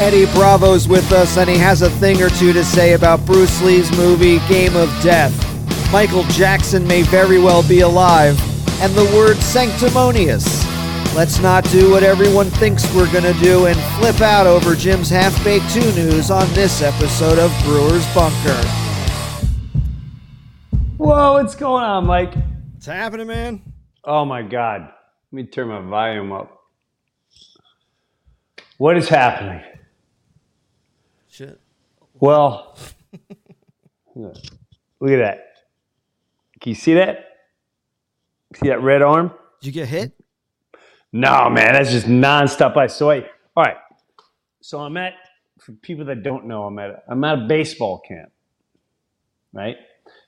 Eddie Bravo's with us, and he has a thing or two to say about Bruce Lee's movie Game of Death. Michael Jackson may very well be alive, and the word sanctimonious. Let's not do what everyone thinks we're going to do and flip out over Jim's half baked 2 news on this episode of Breuer's Bunker. Whoa, what's going on, Mike? What's happening, man? Oh my God. Let me turn my volume up. What is happening? Well, look at that. Can you see that? See that red arm? Did you get hit? No, man, that's just nonstop ice. So wait, all right. So I'm at for people that don't know, I'm at I'm at a baseball camp, right?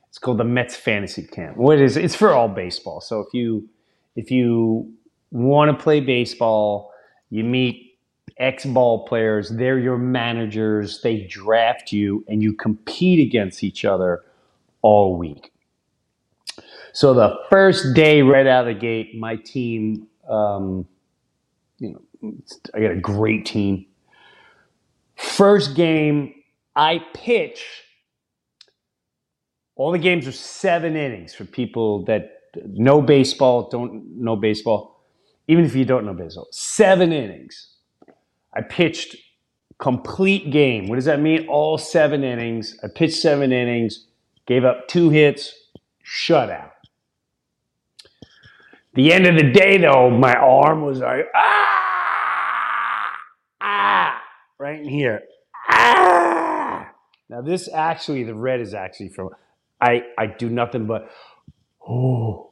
It's called the Mets Fantasy Camp. What is it's for all baseball. So if you if you want to play baseball, you meet ex ball players. They're your managers. They draft you, and you compete against each other all week. So the first day, right out of the gate, my team, um, you know, I got a great team. First game, I pitch. All the games are seven innings for people that know baseball, don't know baseball. Even if you don't know baseball, seven innings. I pitched complete game. What does that mean? All seven innings. I pitched seven innings, gave up two hits, shutout. The end of the day, though, my arm was like, ah, ah, right in here. Ah. Now, this actually, the red is actually from, I, I do nothing but, oh,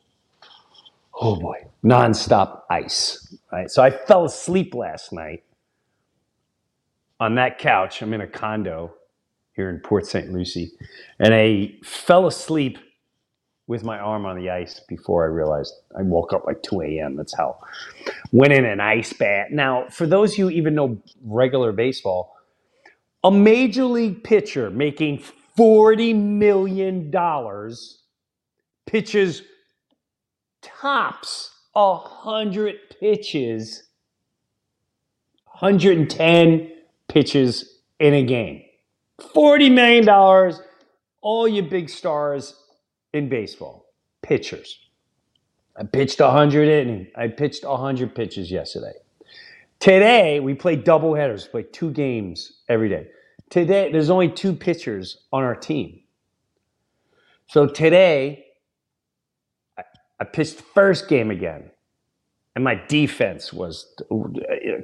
oh boy, nonstop ice. Right? So I fell asleep last night on that couch. I'm in a condo here in Port St. Lucie, and I fell asleep with my arm on the ice before I realized I woke up like 2 a.m. That's how. Went in an ice bath. Now, for those of you who even know regular baseball, a major league pitcher making $40 million pitches tops 100 pitches, 110 pitches in a game. $40 million, all you big stars in baseball, pitchers. I pitched 100 innings. I pitched 100 pitches yesterday. Today, we play double headers, play two games every day. Today, there's only two pitchers on our team. So today, I, pitched first game again. And my defense was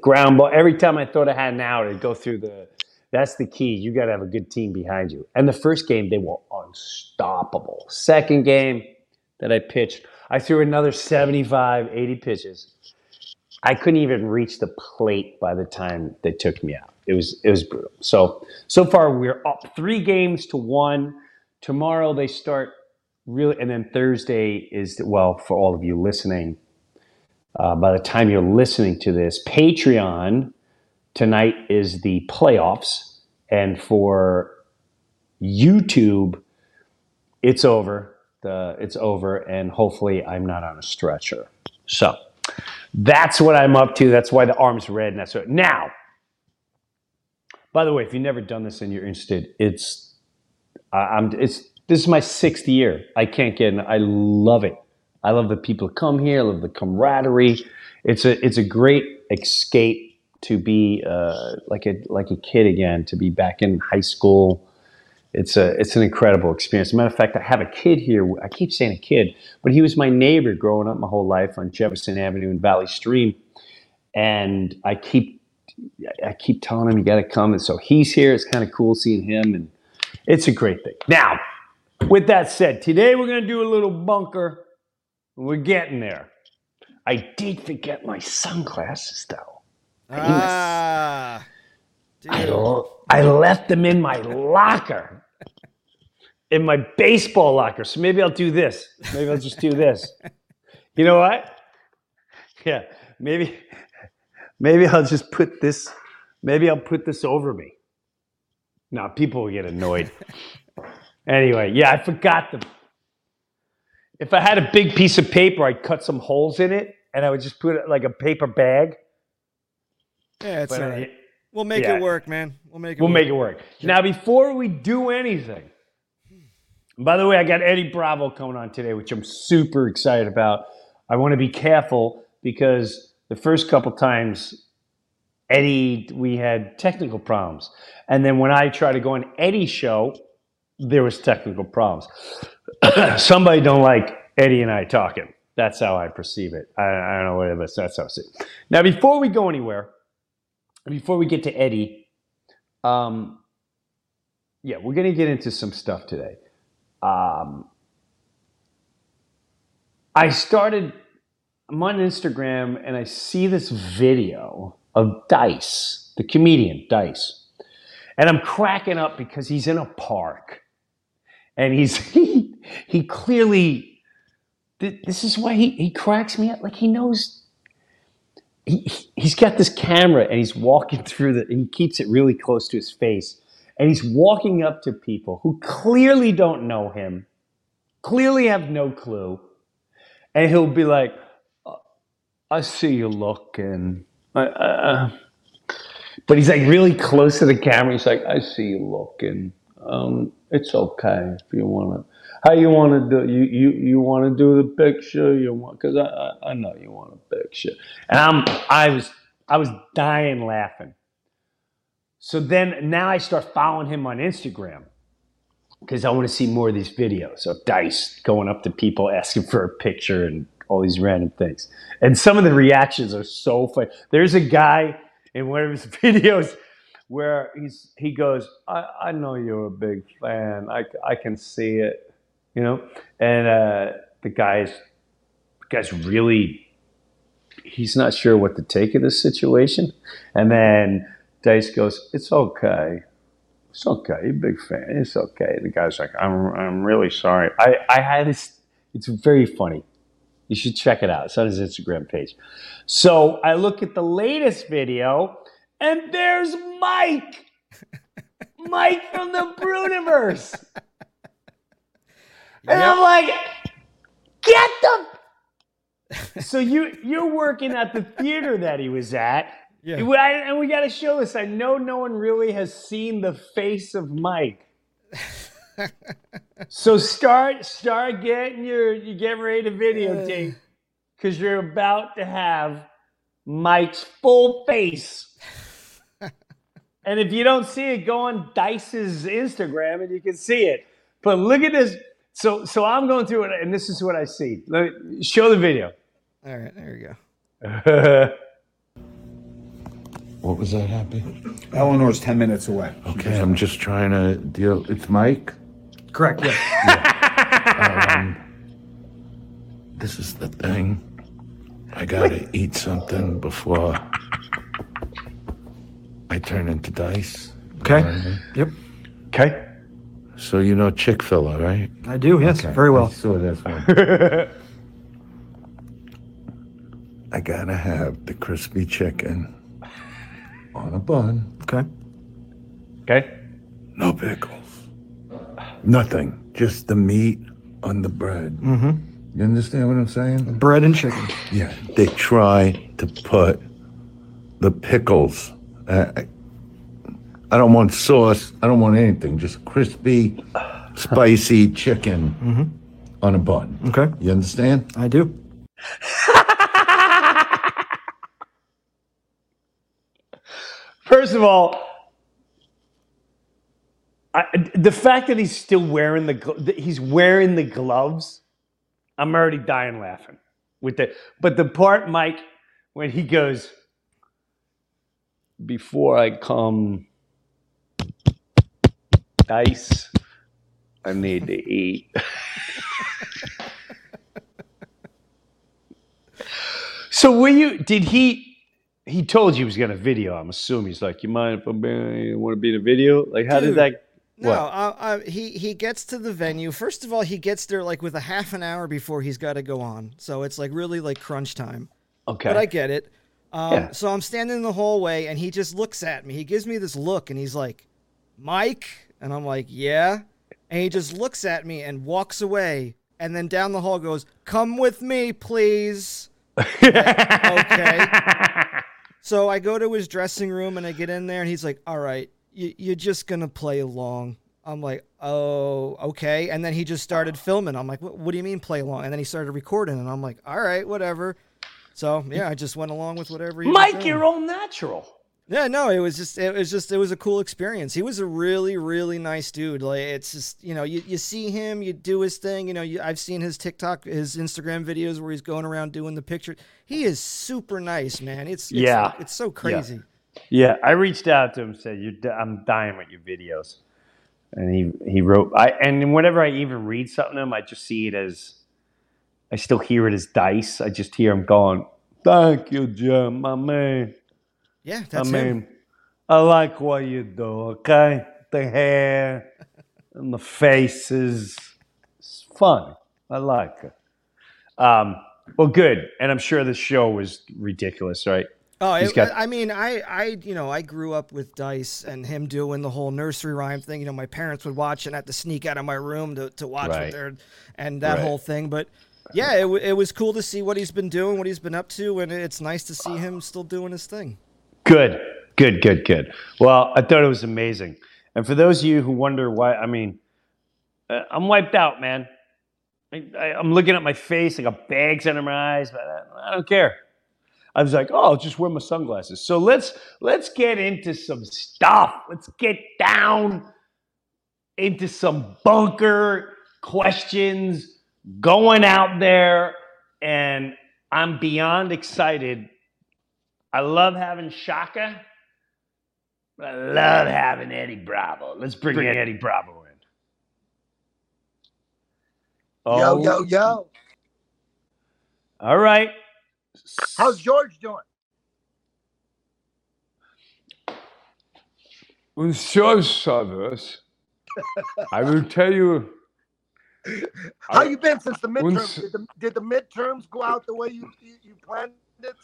ground ball. Every time I thought I had an out, it'd go through the. That's the key. You got to have a good team behind you. And the first game, they were unstoppable. Second game that I pitched, I threw another 75, 80 pitches. I couldn't even reach the plate by the time they took me out. It was it was brutal. So so far we're up three games to one. Tomorrow they start really, and then Thursday is well for all of you listening. Uh, by the time you're listening to this, Patreon tonight is the playoffs, and for YouTube, it's over. The it's over, and hopefully I'm not on a stretcher. So that's what I'm up to. That's why the arm's red, and that's what now. By the way, if you've never done this and you're interested, it's I'm it's this is my sixth year. I can't get in. I love it. I love the people come here. I love the camaraderie. It's a it's a great escape to be uh, like a like a kid again. To be back in high school. It's a it's an incredible experience. As a matter of fact, I have a kid here. I keep saying a kid, but he was my neighbor growing up my whole life on Jefferson Avenue in Valley Stream, and I keep I keep telling him you got to come, and so he's here. It's kind of cool seeing him, and it's a great thing. Now, with that said, today we're going to do a little bunker. We're getting there. I did forget my sunglasses, though. Ah. I, I left them in my locker, in my baseball locker. So maybe I'll do this. Maybe I'll just do this. You know what? Yeah, maybe, maybe I'll just put this. Maybe I'll put this over me. Now people will get annoyed. anyway, yeah, I forgot them. If I had a big piece of paper, I'd cut some holes in it, and I would just put it like a paper bag. Yeah, it's But, all right. We'll make yeah. it work, man. We'll make it We'll work. make it work. Now, before we do anything, by the way, I got Eddie Bravo coming on today, which I'm super excited about. I want to be careful because the first couple times, Eddie, we had technical problems. And then when I tried to go on Eddie's show, there was technical problems. Somebody don't like Eddie and I talking. That's how I perceive it. I, I don't know what it is. That's how I see it. Now, before we go anywhere, before we get to Eddie, um, yeah, we're going to get into some stuff today. Um, I started, I'm on Instagram and I see this video of Dice, the comedian Dice. And I'm cracking up because he's in a park and he's, he, he clearly, th- this is why he, he cracks me up. Like he knows he, he- he's got this camera and he's walking through the and he keeps it really close to his face. And he's walking up to people who clearly don't know him clearly have no clue. And he'll be like "Uh, i see you looking. I, but he's like really close to the camera. He's like i see you looking um, it's okay if you want to how you want to do you you, you want to do the picture? You want because I, I i know you want a picture. And i'm i was i was dying laughing. So then now i start following him on instagram because i want to see more of these videos of dice going up to people asking for a picture and all these random things. And some of the reactions are so funny. There's a guy in one of his videos where he's he goes i, I know you're a big fan. I, I can see it you know? And uh, the guy's the guy's really he's not sure what to take of this situation. And then dice goes it's okay. It's okay. You're a big fan. It's okay. The guy's like i'm, I'm really sorry. I i had this it's very funny. You should check it out. It's on his instagram page. So i look at the latest video and there's mike mike from the Breuniverse and I'm like, get the. so you you're working at the theater that he was at. Yeah. And we- we got to show this. I know no one really has seen the face of Mike. so start start getting your you get ready to videotape uh. because you're about to have Mike's full face. and if you don't see it, go on Dice's Instagram and you can see it. But look at this. So so I'm going through it, and this is what I see. Let me, show the video. All right, there you go. What was that, Happy? Eleanor's 10 minutes away. Okay, I'm just trying to deal. It's Mike. Correct, yes. Um, this is the thing. I gotta eat something before I turn into dice. Okay. You know what I mean? Yep. Okay. So you know Chick Fil A, right? I do, yes. Okay, Very well. saw this one. I gotta have the crispy chicken on a bun, Okay. Okay. no pickles, nothing, just the meat on the bread. Mm-hmm. You understand what I'm saying? Bread and chicken. Yeah, they try to put the pickles. Uh, I- I don't want sauce. I don't want anything. Just crispy, spicy chicken on a bun. Okay. You understand? I do. First of all, I, the fact that he's still wearing the he's wearing the gloves, I'm already dying laughing with the. But the part, Mike, when he goes, before I come, dice, I need to eat. so were you? Did he? he told you he was gonna video. I'm assuming he's like, you mind if I want to be in a video? Like, how Dude, did that? No, uh, uh, he he gets to the venue. First of all, he gets there like with a half an hour before he's got to go on. So it's like really like crunch time. Okay. But I get it. Um, Yeah. So I'm standing in the hallway, and he just looks at me. He gives me this look, and he's like, "Mike," and I'm like, "Yeah," and he just looks at me and walks away. And then down the hall goes, "Come with me, please." okay. So I go to his dressing room and I get in there and he's like, "All right, you, you're just gonna play along." I'm like, "Oh, okay." And then he just started filming. I'm like, "What, what do you mean play along?" And then he started recording, and I'm like, "All right, whatever." So yeah, I just went along with whatever. He Mike, you're all natural. Yeah, no, it was just it was just it was a cool experience. He was a really really nice dude. Like it's just you know you, you see him, you do his thing. You know you, I've seen his TikTok, his Instagram videos where he's going around doing the picture. He is super nice, man. It's, it's Yeah. it's so crazy. Yeah, I reached out to him, and said, "You're, di- I'm dying with your videos," and he he wrote. I and whenever I even read something to him, I just see it as, I still hear it as dice. I just hear him going, "Thank you, Jim, my man." Yeah, that's I mean, him. I like what you do. Okay, the hair and the faces, it's fun. I like it. Um, well, good, and I'm sure the show was ridiculous, right? Oh, it, got- I mean, I, I, you know, I grew up with Dice and him doing the whole nursery rhyme thing. You know, my parents would watch and I had to sneak out of my room to, to watch Right. what they're, and that Right. whole thing. But yeah, it, w- it was cool to see what he's been doing, what he's been up to, and it's nice to see him still doing his thing. Good, good, good, good. Well, I thought it was amazing. And for those of you who wonder why, I mean, uh, I'm wiped out, man. I, I'm looking at my face, I got bags under my eyes, but I, I don't care. I was like, oh, I'll just wear my sunglasses. So let's let's get into some stuff. Let's get down into some bunker questions going out there, and I'm beyond excited I love having Shaka. But I love having Eddie Bravo. Let's bring, Eddie Bravo in. Yo, yo, oh. yo. All right. How's George doing? Und so servers, I will tell you. How I- you been since the midterms? Did the, did the midterms go out the way you you, you planned it,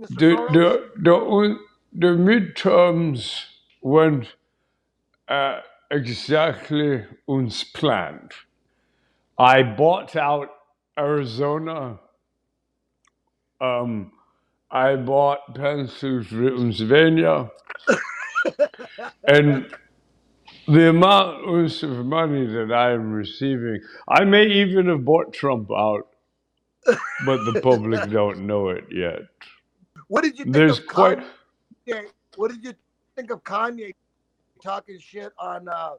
Mr. The, the, the, the midterms went uh, exactly as planned. I bought out Arizona. Um, I bought Pennsylvania. and the amount of money that I am receiving, I may even have bought Trump out, but the public don't know it yet. what did you think There's of quite. Kanye? What did you think of Kanye talking shit on? Uh,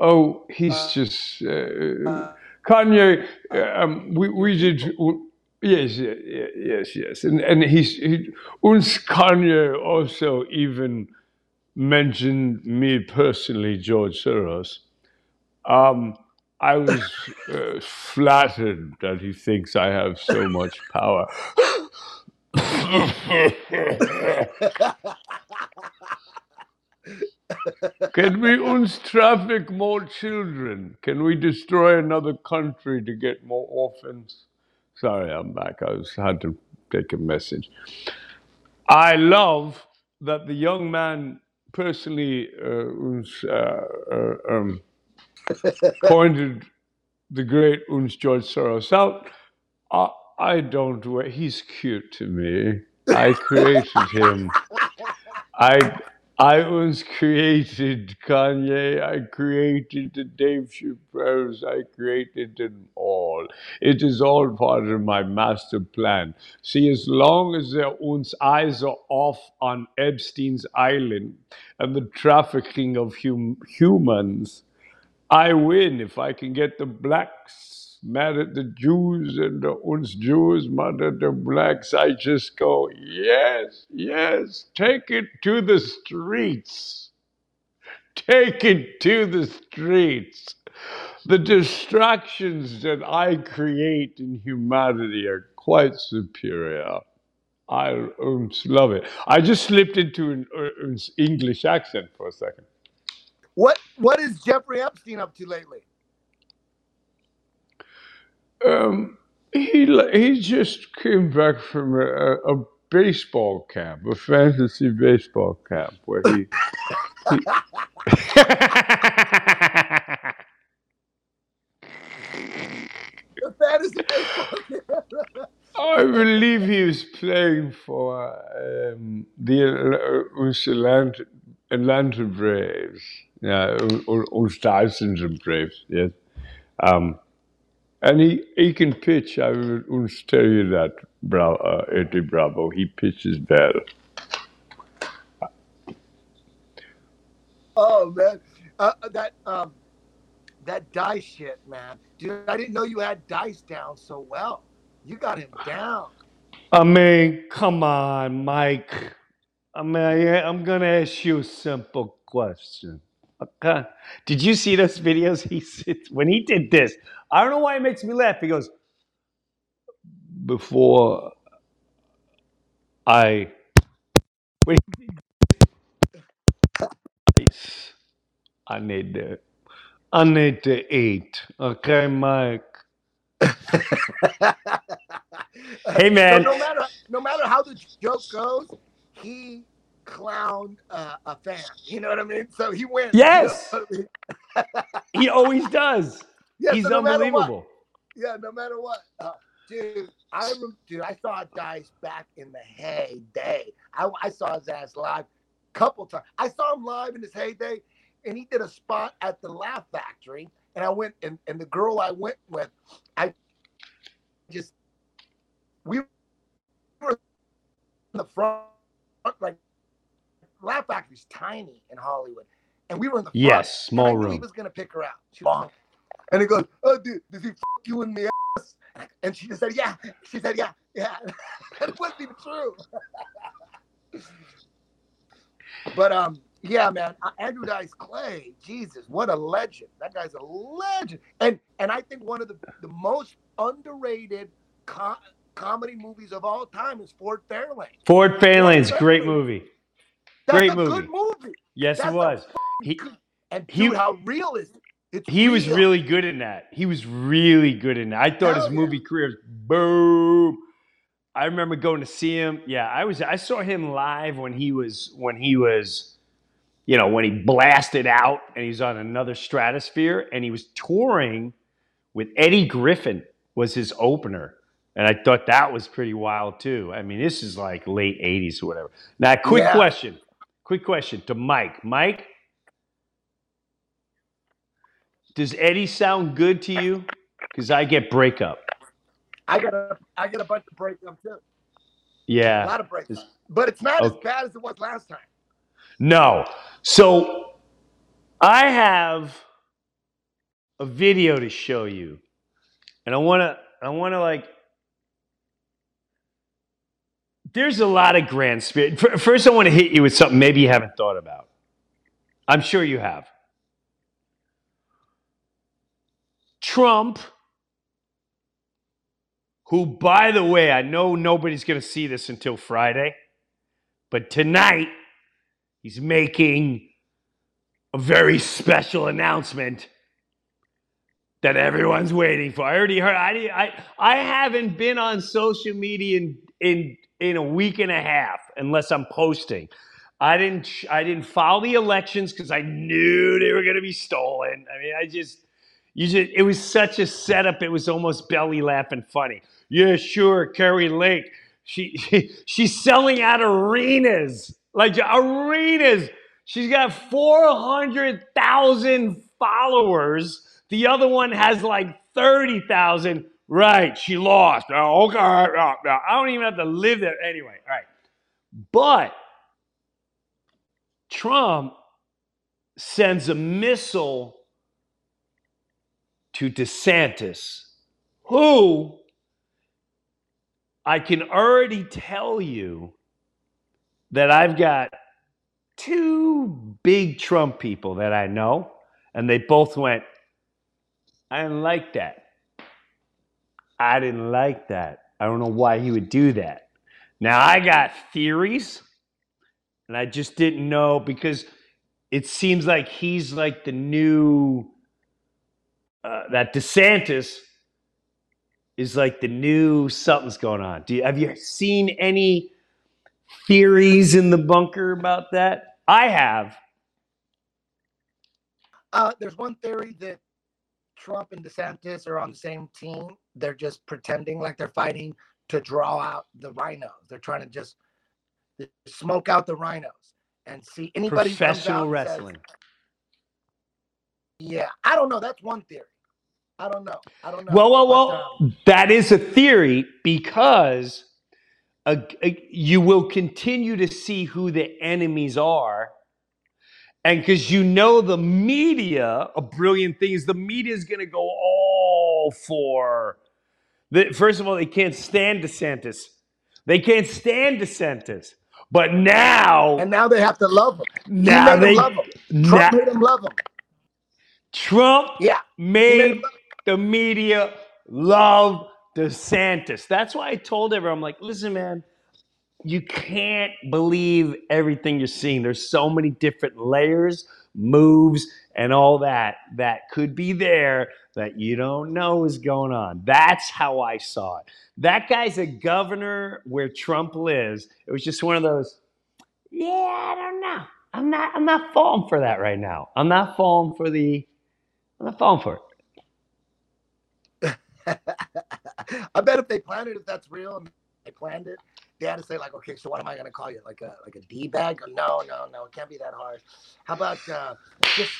Oh, he's just uh, Kanye. Um, we we did. Yes, yes, yes, yes, and and he's he, uns Kanye also even mentioned me personally, George Soros. Um, I was uh, flattered that he thinks I have so much power. Can we uns traffic more children? Can we destroy another country to get more orphans? Sorry, I'm back. I was had to take a message. I love that the young man personally uh, uns, uh, uh, um, pointed the great uns George Soros out. I, I don't. He's cute to me. I created him. I I was created Kanye. I created the Dave Chappelle's. I created them all. It is all part of my master plan. See, as long as their uns eyes are off on Epstein's island and the trafficking of hum- humans, I win if I can get the blacks mad at the Jews and the uns Jews mad at the blacks. I just go, yes, yes, take it to the streets. Take it to the streets. The distractions that I create in humanity are quite superior. I love it. I just slipped into an, uh, English accent for a second. What What is Jeffrey Epstein up to lately? Um, he he just came back from a, a baseball camp, a fantasy baseball camp, where he. he. I believe he was playing for um, the uh, Atlanta, Atlanta Braves. Yeah, Dyson Braves. Yes. Um, and he, he can pitch. I will tell you that, Bra- uh, Eddie Bravo. He pitches well. oh man, uh, that um, that dice shit, man. Dude, I didn't know you had dice down so well. You got him down. I mean, come on, Mike. I mean, I, I'm gonna ask you a simple question. Okay. Did you see those videos? He sits when he did this. I don't know why it makes me laugh. He goes, before I when he did this, I need to I need to eat. Okay, Mike. Hey, man. So no matter no matter how the joke goes, he clowned uh, a fan. You know what I mean? So he wins. you know Yes. I mean? He always does. Yeah, He's so no unbelievable. Yeah, no matter what. Uh, dude, I dude, I saw Dice back in the heyday. I, I saw his ass live a couple times. I saw him live in his heyday, and he did a spot at the Laugh Factory. And I went, and, and the girl I went with, I just we were in the front, like Laugh Factory's tiny in Hollywood, and we were in the front. Yes, small room. He was gonna pick her out. She was, and he goes, "Oh, dude, does he f- you in the ass?" And she just said, "Yeah." She said, "Yeah, yeah." it wasn't even true. but um, yeah, man, uh, Andrew Dice Clay, Jesus, what a legend! That guy's a legend, and and I think one of the the most underrated co- comedy movies of all time is Ford Fairlane. Ford Fairlane's great Fairlane. movie. That's Great a movie. good movie. Yes, That's it was. He good- and he- dude, how real is it? It's he was really good in that. He was really good in that. I thought Hell his yeah. movie career was boom. I remember going to see him. Yeah, I was I saw him live when he was when he was you know, when he blasted out and he's on another stratosphere and he was touring with Eddie Griffin was his opener. And I thought that was pretty wild too. I mean, this is like late 80s or whatever. Now, quick Yeah. question. Quick question to Mike. Mike, does Eddie sound good to you? Because I get breakup. I got a I got a bunch of breakup too. Yeah, a lot of breakup. It's- But it's not as bad as it was last time. No. So I have a video to show you. And I want to I want to like There's a lot of grand spirit. First I want to hit you with something maybe you haven't thought about. I'm sure you have. Trump who by the way, I know nobody's going to see this until Friday, but tonight He's making a very special announcement that everyone's waiting for. I already heard. I I I haven't been on social media in in in a week and a half unless I'm posting. I didn't I didn't follow the elections because I knew they were going to be stolen. I mean, I just you just it was such a setup. It was almost belly laughing funny. Yeah, sure, Kari Lake. She, she she's selling out arenas like arenas. She's got four hundred thousand followers. The other one has like thirty thousand. Right, she lost. Oh, okay, I don't even have to live there anyway. All right, but Trump sends a missile to DeSantis, who I can already tell you that I've got two big Trump people that I know, and they both went, I didn't like that. I didn't like that. I don't know why he would do that. Now I got theories, and I just didn't know because it seems like he's like the new uh, that DeSantis is like the new something's going on. Do you, have you seen any theories in the bunker about that? I have. Uh, there's one theory that Trump and DeSantis are on the same team. They're just pretending like they're fighting to draw out the RINOs. They're trying to just smoke out the RINOs and see anybody. who Professional and says, wrestling. yeah, I don't know. That's one theory. I don't know. I don't know. Well, well, But, well, um, that is a theory because uh, uh, you will continue to see who the enemies are. And because you know the media, a brilliant thing is the media is going to go all for. The, first of all, they can't stand DeSantis. They can't stand DeSantis. But now, and now they have to love him. Now they, love him. Trump now, made them love him. Trump Yeah. Made made the media love DeSantis. That's why I told everyone, I'm like, listen, man, you can't believe everything you're seeing. There's so many different layers, moves, and all that that could be there that you don't know is going on. That's how I saw it. That guy's a governor where Trump lives. It was just one of those, yeah, I don't know. I'm not I'm not falling for that right now. I'm not falling for the I'm not falling for it. I bet if they planned it, if that's real and they planned it, they had to say like, okay, so what am I gonna call you? Like a like a D bag? No, no, no, it can't be that hard. How about uh, just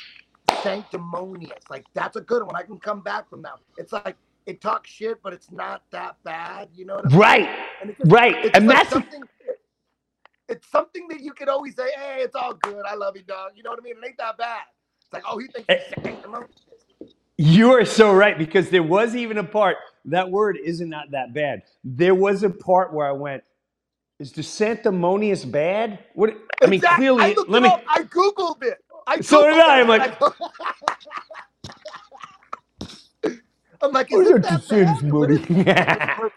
sanctimonious? Like that's a good one. I can come back from that. It's like it talks shit, but it's not that bad. You know what I mean? Right. And just, Right. And like that's something. It's something that you could always say, "Hey, it's all good. I love you, dog." You know what I mean? It ain't that bad. It's like, oh, he thinks Eh. he's sanctimonious. You are so right because there was even a part that word isn't not that bad. There was a part where I went, "Is the sanctimonious bad?" What? I mean, clearly. I let me. up. I googled it. I So did I. it. I'm like- I'm like, is it that bad? Movie? It was perfect.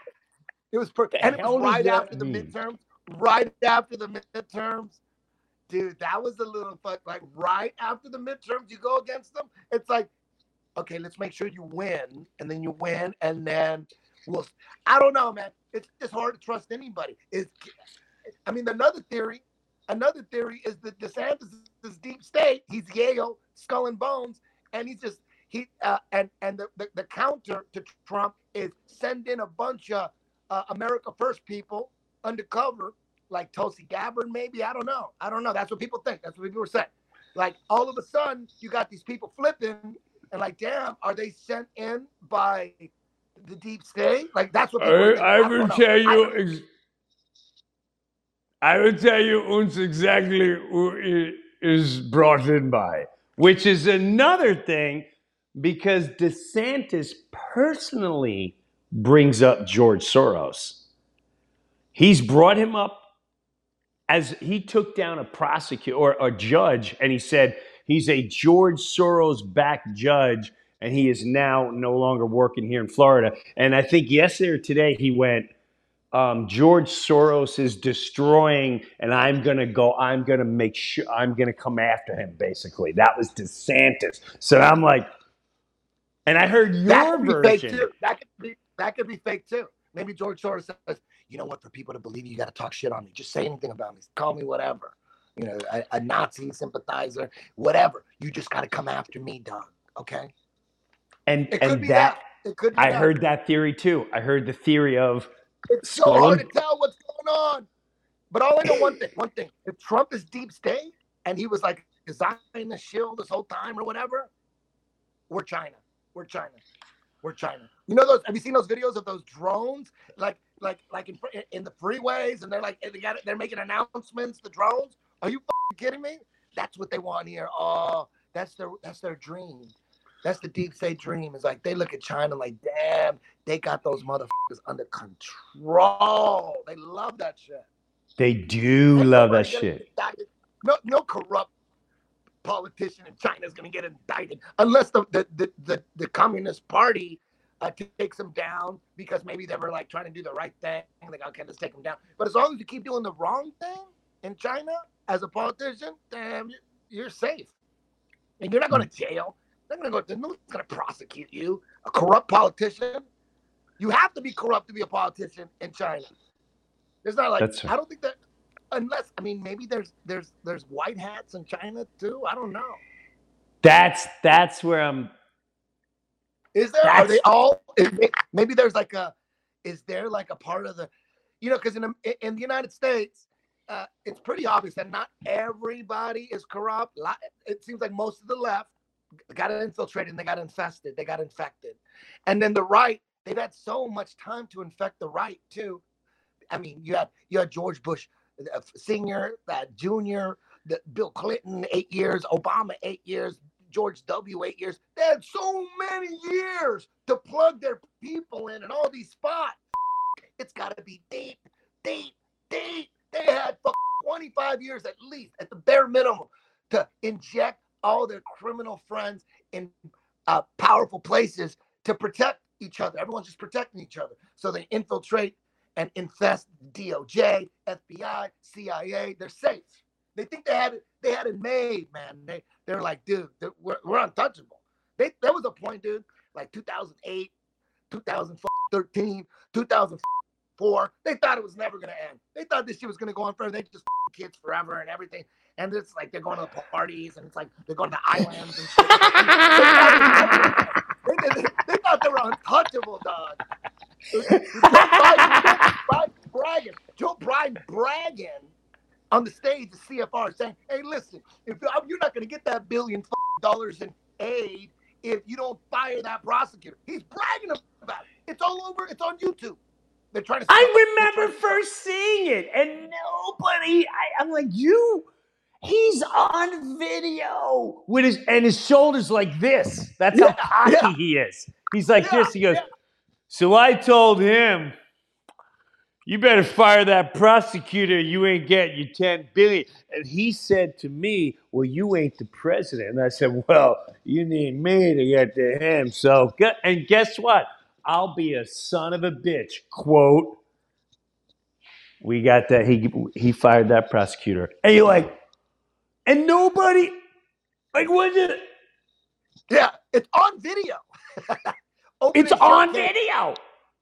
It was perfect. The And it was right after the mean? midterms. Right after the midterms. Dude, that was a little fuck. Like right after the midterms, you go against them. It's like, okay, let's make sure you win, and then you win, and then we'll. I don't know, man. It's just hard to trust anybody. Is I mean, another theory, another theory is that DeSantis is deep state. He's Yale, skull and bones, and he's just he uh, and and the, the the counter to Trump is send in a bunch of uh, America First people undercover, like Tulsi Gabbard, maybe. I don't know. I don't know. That's what people think. That's what people are saying. Like all of a sudden, you got these people flipping, and like, damn, are they sent in by the deep state? Like that's what people are I. I will tell you. Ex- I will tell you uns exactly who is brought in by. Which is another thing because DeSantis personally brings up George Soros. He's brought him up as he took down a prosecutor or a judge and he said he's a George Soros backed judge and he is now no longer working here in Florida. And I think yesterday or today he went, um, George Soros is destroying, and I'm gonna go. I'm gonna make sure. I'm gonna come after him. Basically, that was DeSantis. So I'm like, and I heard that your could be fake version. too. That could be that could be fake too. Maybe George Soros says, you know what, for people to believe you, you got to talk shit on me. Just say anything about me. Call me whatever. You know, a, a Nazi sympathizer, whatever. You just got to come after me, dog. Okay. And It and that, that. It could be I that. heard that theory too. I heard the theory of It's so hard to tell what's going on. But all I know one thing, one thing. If Trump is deep state and he was like designing the shield this whole time or whatever, we're China. We're China. We're China. You know those? Have you seen those videos of those drones, like like like in in the freeways, and they're like they got they're making announcements. The drones? Are you kidding me? That's what they want here. Oh, that's their that's their dream. That's the deep state dream. Is like they look at China like, damn, they got those motherfuckers under control. They love that shit. they do Ain't love that shit. indicted. No, no corrupt politician in China is going to get indicted unless the the, the, the, the Communist Party uh, takes them down because maybe they were like trying to do the right thing. Like, okay, let's take them down. But as long as you keep doing the wrong thing in China as a politician, damn, you're, you're safe. And you're not going to jail. They're going to go. No one's going to prosecute you. A corrupt politician. You have to be corrupt to be a politician in China. It's not like That's. I don't think that unless I mean maybe there's there's there's white hats in China too. I don't know. That's that's where I'm. Is there? Are they all? Maybe there's like a. Is there like a part of the, you know, because in the- in the United States, uh, it's pretty obvious that not everybody is corrupt. It seems like most of the left got infiltrated and they got infested, they got infected, and then the right, they've had so much time to infect the right too. I mean, you had you had George Bush uh, Senior, uh, Junior, the, Bill Clinton eight years, Obama eight years, George W. eight years. They had so many years to plug their people in and all these spots. It's got to be deep, deep, deep. They had 25 years at least, at the bare minimum, to inject all their criminal friends in uh, powerful places to protect each other. Everyone's just protecting each other. So they infiltrate and infest DOJ, FBI, CIA. They're safe. They think they had it. They had it made, man. They they're like, dude, they're, we're, we're untouchable. They there was a point, dude, like 2008, 2013, 2004. They thought it was never gonna end. They thought this shit was gonna go on forever. They just kids forever and everything. And it's like they're going to the parties and it's like they're going to the islands and shit. they, they, they, they thought they were untouchable, dog. Joe Biden, bragging, Joe Biden bragging on the stage of CFR saying, "Hey, listen, if you're not going to get that billion dollars in aid if you don't fire that prosecutor," he's bragging about it. It's all over. It's on YouTube. They're trying to. I remember first seeing it, and nobody. I, I'm like, you. He's on video with his and his shoulders like this. That's Yeah, how cocky yeah. he is. He's like Yeah, this. He goes. So I told him, "You better fire that prosecutor. You ain't getting your ten billion. And he said to me, "Well, you ain't the president." And I said, "Well, you need me to get to him." So, and guess what? I'll be a son of a bitch. Quote. We got that. He he fired that prosecutor, and you're like, and nobody, like, what? it? Yeah, it's on video. It's and shut on video.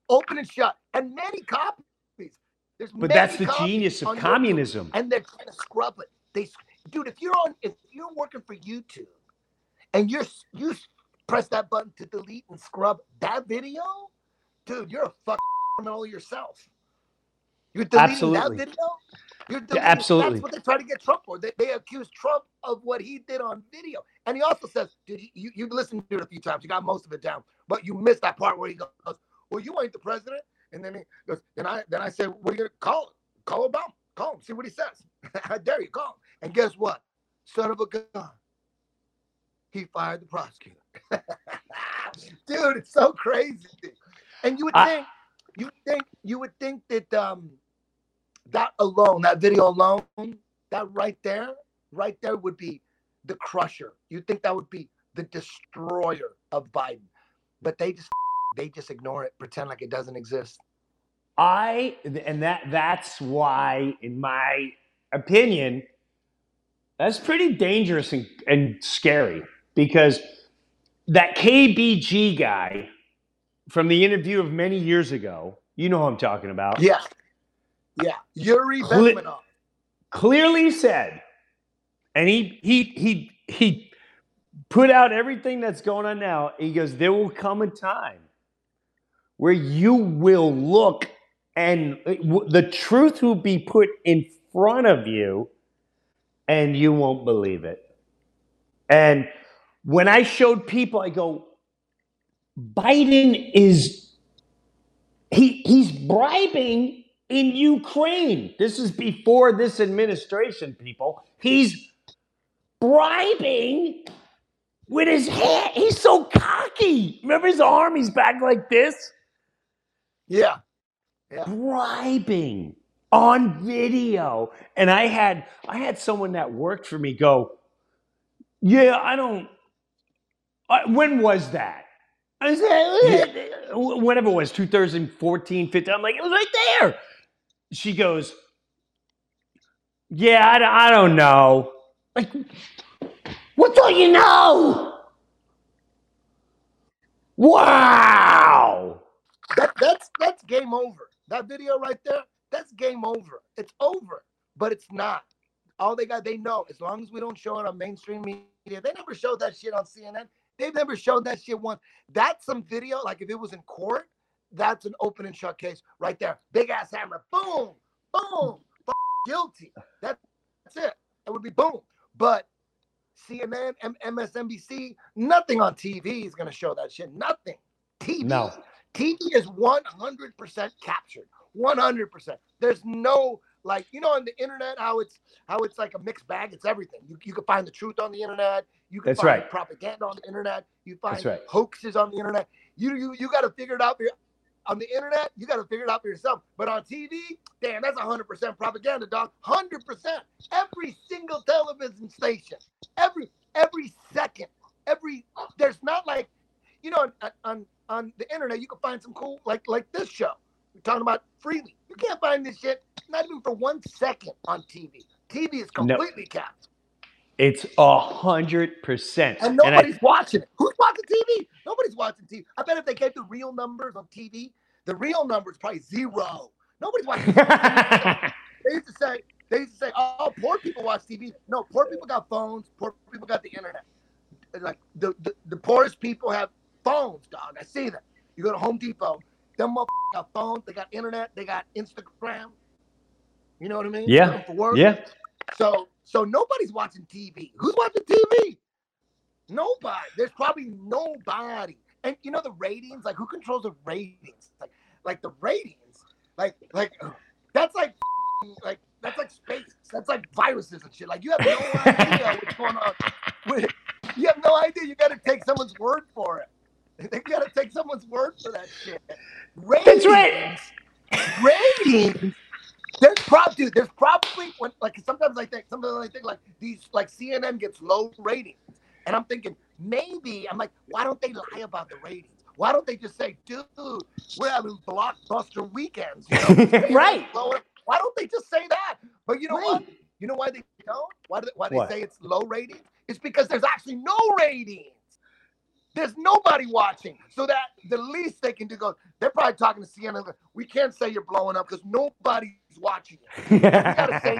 Open and shut, and many copies. There's But many that's the genius of on YouTube. communism. and they're trying to scrub it. They, dude, if you're on, if you're working for YouTube, and you're you press that button to delete and scrub that video, dude, you're a fucking criminal yourself. You're deleting Absolutely. that video. Deleting, absolutely. That's what they try to get Trump for. They, they accuse Trump of what he did on video, and he also says, dude, you you listened to it a few times. You got most of it down, but you missed that part where he goes, "Well, you ain't the president." And then he goes, then I then I said, "What are you gonna call him? Call Obama. Call him. See what he says. How dare you call him?" And guess what? Son of a gun. He fired the prosecutor. Dude, it's so crazy. And you would I- think, you would think, you would think that um that alone, that video alone, that right there, right there would be the crusher. You'd think that would be the destroyer of Biden. But they just they just ignore it, pretend like it doesn't exist. I and that that's why, in my opinion, that's pretty dangerous and, and scary because that KGB guy from the interview of many years ago, you know who I'm talking about, Yeah. Yeah. Yuri Bezmenov. clearly said, and he he he he put out everything that's going on now. He goes, there will come a time where you will look and w- the truth will be put in front of you and you won't believe it. And when I showed people, I go, Biden is he he's bribing in Ukraine. This is before this administration, people. He's bribing with his hand. He's so cocky. Remember his arm? He's back like this. Yeah. bribing on video and i had i had someone that worked for me go yeah i don't I, when was that I was like, whenever it was, 2014, 15. I'm like, it was right there. She goes, Yeah, I, don't- I don't know. Like, what do you know? Wow. That, that's that's game over. That video right there, that's game over. It's over, but it's not. All they got, they know. As long as we don't show it on mainstream media, they never showed that shit on CNN. They've never showed that shit once. That's some video. Like if it was in court, that's an open and shut case right there. Big ass hammer, boom, boom, f- guilty. That, that's it. It would be boom. But CNN, M- MSNBC, nothing on TV is gonna show that shit. Nothing. TV. No. TV is 100% captured. 100%. There's no like you know on the internet how it's how it's like a mixed bag. It's everything. You, you can find the truth on the internet. You can That's find right. propaganda on the internet. You find right. hoaxes on the internet. You you you got to figure it out on the internet. You got to figure it out for yourself. But on TV, damn, that's 100% propaganda, dog. 100%. Every single television station, every every second, every there's not like you know on, on on the internet you can find some cool like like this show. We're talking about freely. You can't find this shit not even for one second on TV. TV is No. completely capped, It's a hundred percent. and And I- nobody's watching it. Who's watching TV? Nobody's watching TV. I bet if they gave the real numbers on TV, the real numbers probably zero. Nobody's watching. TV. they used to say they used to say, "Oh, poor people watch TV." No, poor people got phones. Poor people got the internet. Like the, the, the poorest people have phones, dog. I see that. You go to Home Depot, them motherfuckers got phones. They got internet. They got Instagram. You know what I mean? Yeah. For work. yeah. So so nobody's watching TV. Who's watching TV? Nobody. There's probably nobody. And you know the ratings, like who controls the ratings? Like like the ratings, like like that's like like that's like space. That's like viruses and shit. Like you have no idea what's going on. You have no idea. You got to take someone's word for it. They got to take someone's word for that shit. Ratings, That's right. Ratings. There's probably dude, there's probably when like sometimes I think sometimes I think like these like CNN gets low ratings. And I'm thinking maybe I'm like, why don't they lie about the ratings? Why don't they just say, dude, we're having blockbuster weekends? You know? Right. Lower- Why don't they just say that? But you know what? You know why they don't? Why do they, why they say it's low ratings? It's because there's actually no ratings. There's nobody watching. So that the least they can do goes, they're probably talking to CNN. We can't say you're blowing up because watching it. gotta say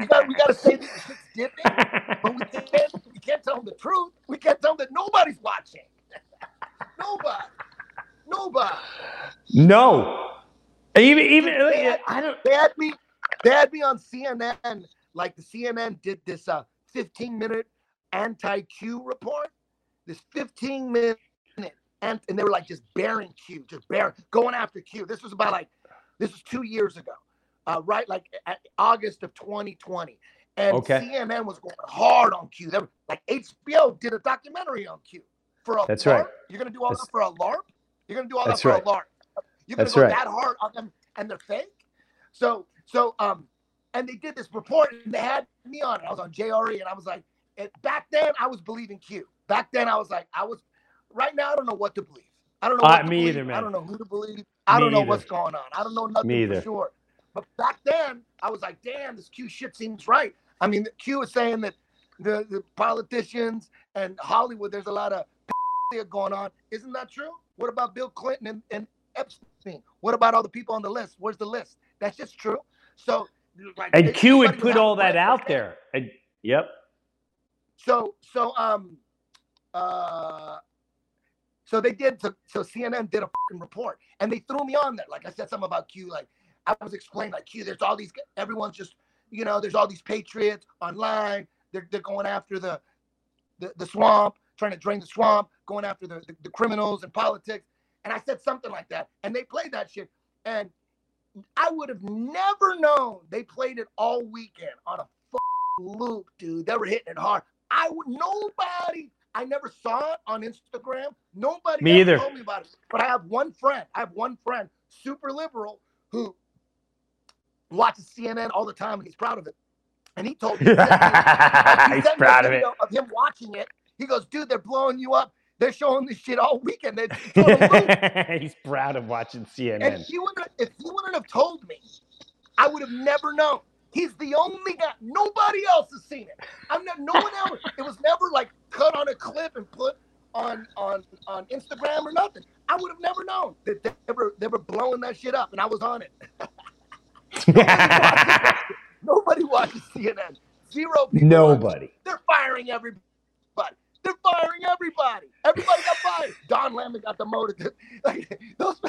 We got we gotta say that the shit's dipping, but we can't we can't tell them the truth. We can't tell them that nobody's watching. Nobody. Nobody. no. Even even I don't. They had me they had me on CNN, like the CNN did this uh 15 minute anti-Q report. This 15 minute and, and they were like just bearing Q, just bearing going after Q. This was about like this was two years ago. Uh, right like August of 2020. And Okay. CNN was going hard on Q. They were, like HBO did a documentary on Q. For a That's LARP? right. You're gonna do all That's- that for a LARP? You're gonna do all that for right. a LARP. You're gonna That's go right. that hard on them and they're fake. So so um and they did this report and they had me on it. I was on JRE and I was like, and back then I was believing Q. Back then I was like, I was right now I don't know what to believe. I don't know Uh, what to me believe. either, I don't know who to believe. I Me don't know either. what's going on. I don't know nothing Me for either. sure. But back then I was like, damn, this Q shit seems right. I mean, Q is saying that the, the politicians and Hollywood, there's a lot of going on. Isn't that true? What about Bill Clinton and, and Epstein? What about all the people on the list? Where's the list? That's just true. So, like, And Q would put all that out there. And, yep. So, so, um, uh, so they did. So, so CNN did a fucking report, and they threw me on there. Like I said, something about Q. Like I was explaining, like Q. There's all these. Everyone's just, you know, there's all these patriots online. They're they're going after the, the the swamp, trying to drain the swamp, going after the, the the criminals and politics. And I said something like that, and they played that shit, and I would have never known they played it all weekend on a loop, dude. They were hitting it hard. I would nobody. I never saw it on Instagram. Nobody Me either. told me about it. But I have one friend. I have one friend, super liberal, who watches CNN all the time, and he's proud of it. And he told me, he He's sent me a proud of it. of him watching it. He goes, dude, they're blowing you up. They're showing this shit all weekend. He's proud of watching And CNN. he would if he wouldn't have told me, I would have never known. He's the only guy. Nobody else has seen it. I'm not. No one else. It was never like cut on a clip and put on on on Instagram or nothing. I would have never known that they were they were blowing that shit up, and I was on it. Nobody watches CNN. Zero people. watch. Nobody. They're firing everybody. They're firing everybody. Everybody got fired. Don Lemon got demoted. Like those.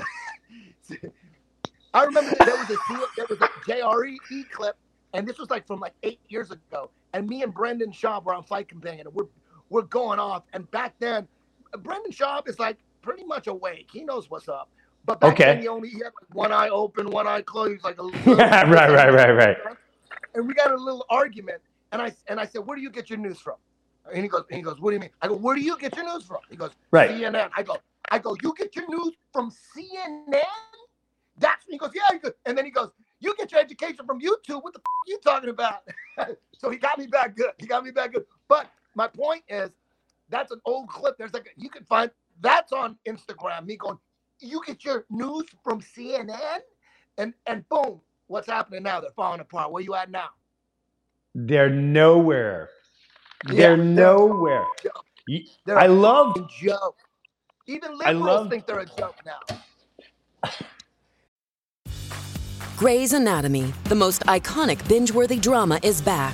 I remember there was a there was a JRE clip, and this was like from like eight years ago. And me and Brendan Schaub were on Fight Companion, and we're we're going off. And back then, Brendan Schaub is like pretty much awake. He knows what's up. But back Okay. then, he only he had like one eye open, one eye closed. Like a little, right, right, right, right. and we got a little argument. And I and I said, "Where do you get your news from?" And he goes, and he goes, "What do you mean?" I go, "Where do you get your news from?" He goes, Right. CNN. I go, I go, "You get your news from CNN?" That's he goes, "Yeah." He goes, and then he goes, "You get your education from YouTube? What the f- you talking about?" so he got me back good. He got me back good. But my point is, that's an old clip. There's like you can find that's on Instagram. Me going, "You get your news from CNN?" And and boom, what's happening now? They're falling apart. Where you at now? They're nowhere. Yeah, They're they're- nowhere. You- They're I a love fucking joke. Even liberals love- think they're a joke now. Grey's Anatomy, the most iconic binge worthy drama, is back,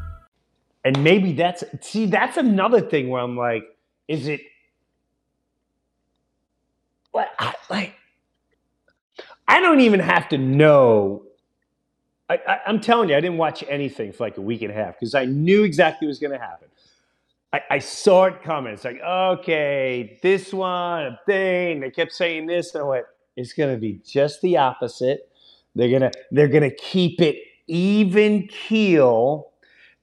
And maybe that's see that's another thing where I'm like, is it like I, like I don't even have to know. I, I, I'm telling you, I didn't watch anything for like a week and a half because I knew exactly what was going to happen. I, I saw it coming. It's like, okay, this one, a thing. They kept saying this, and I went, it's going to be just the opposite. They're gonna they're gonna keep it even keel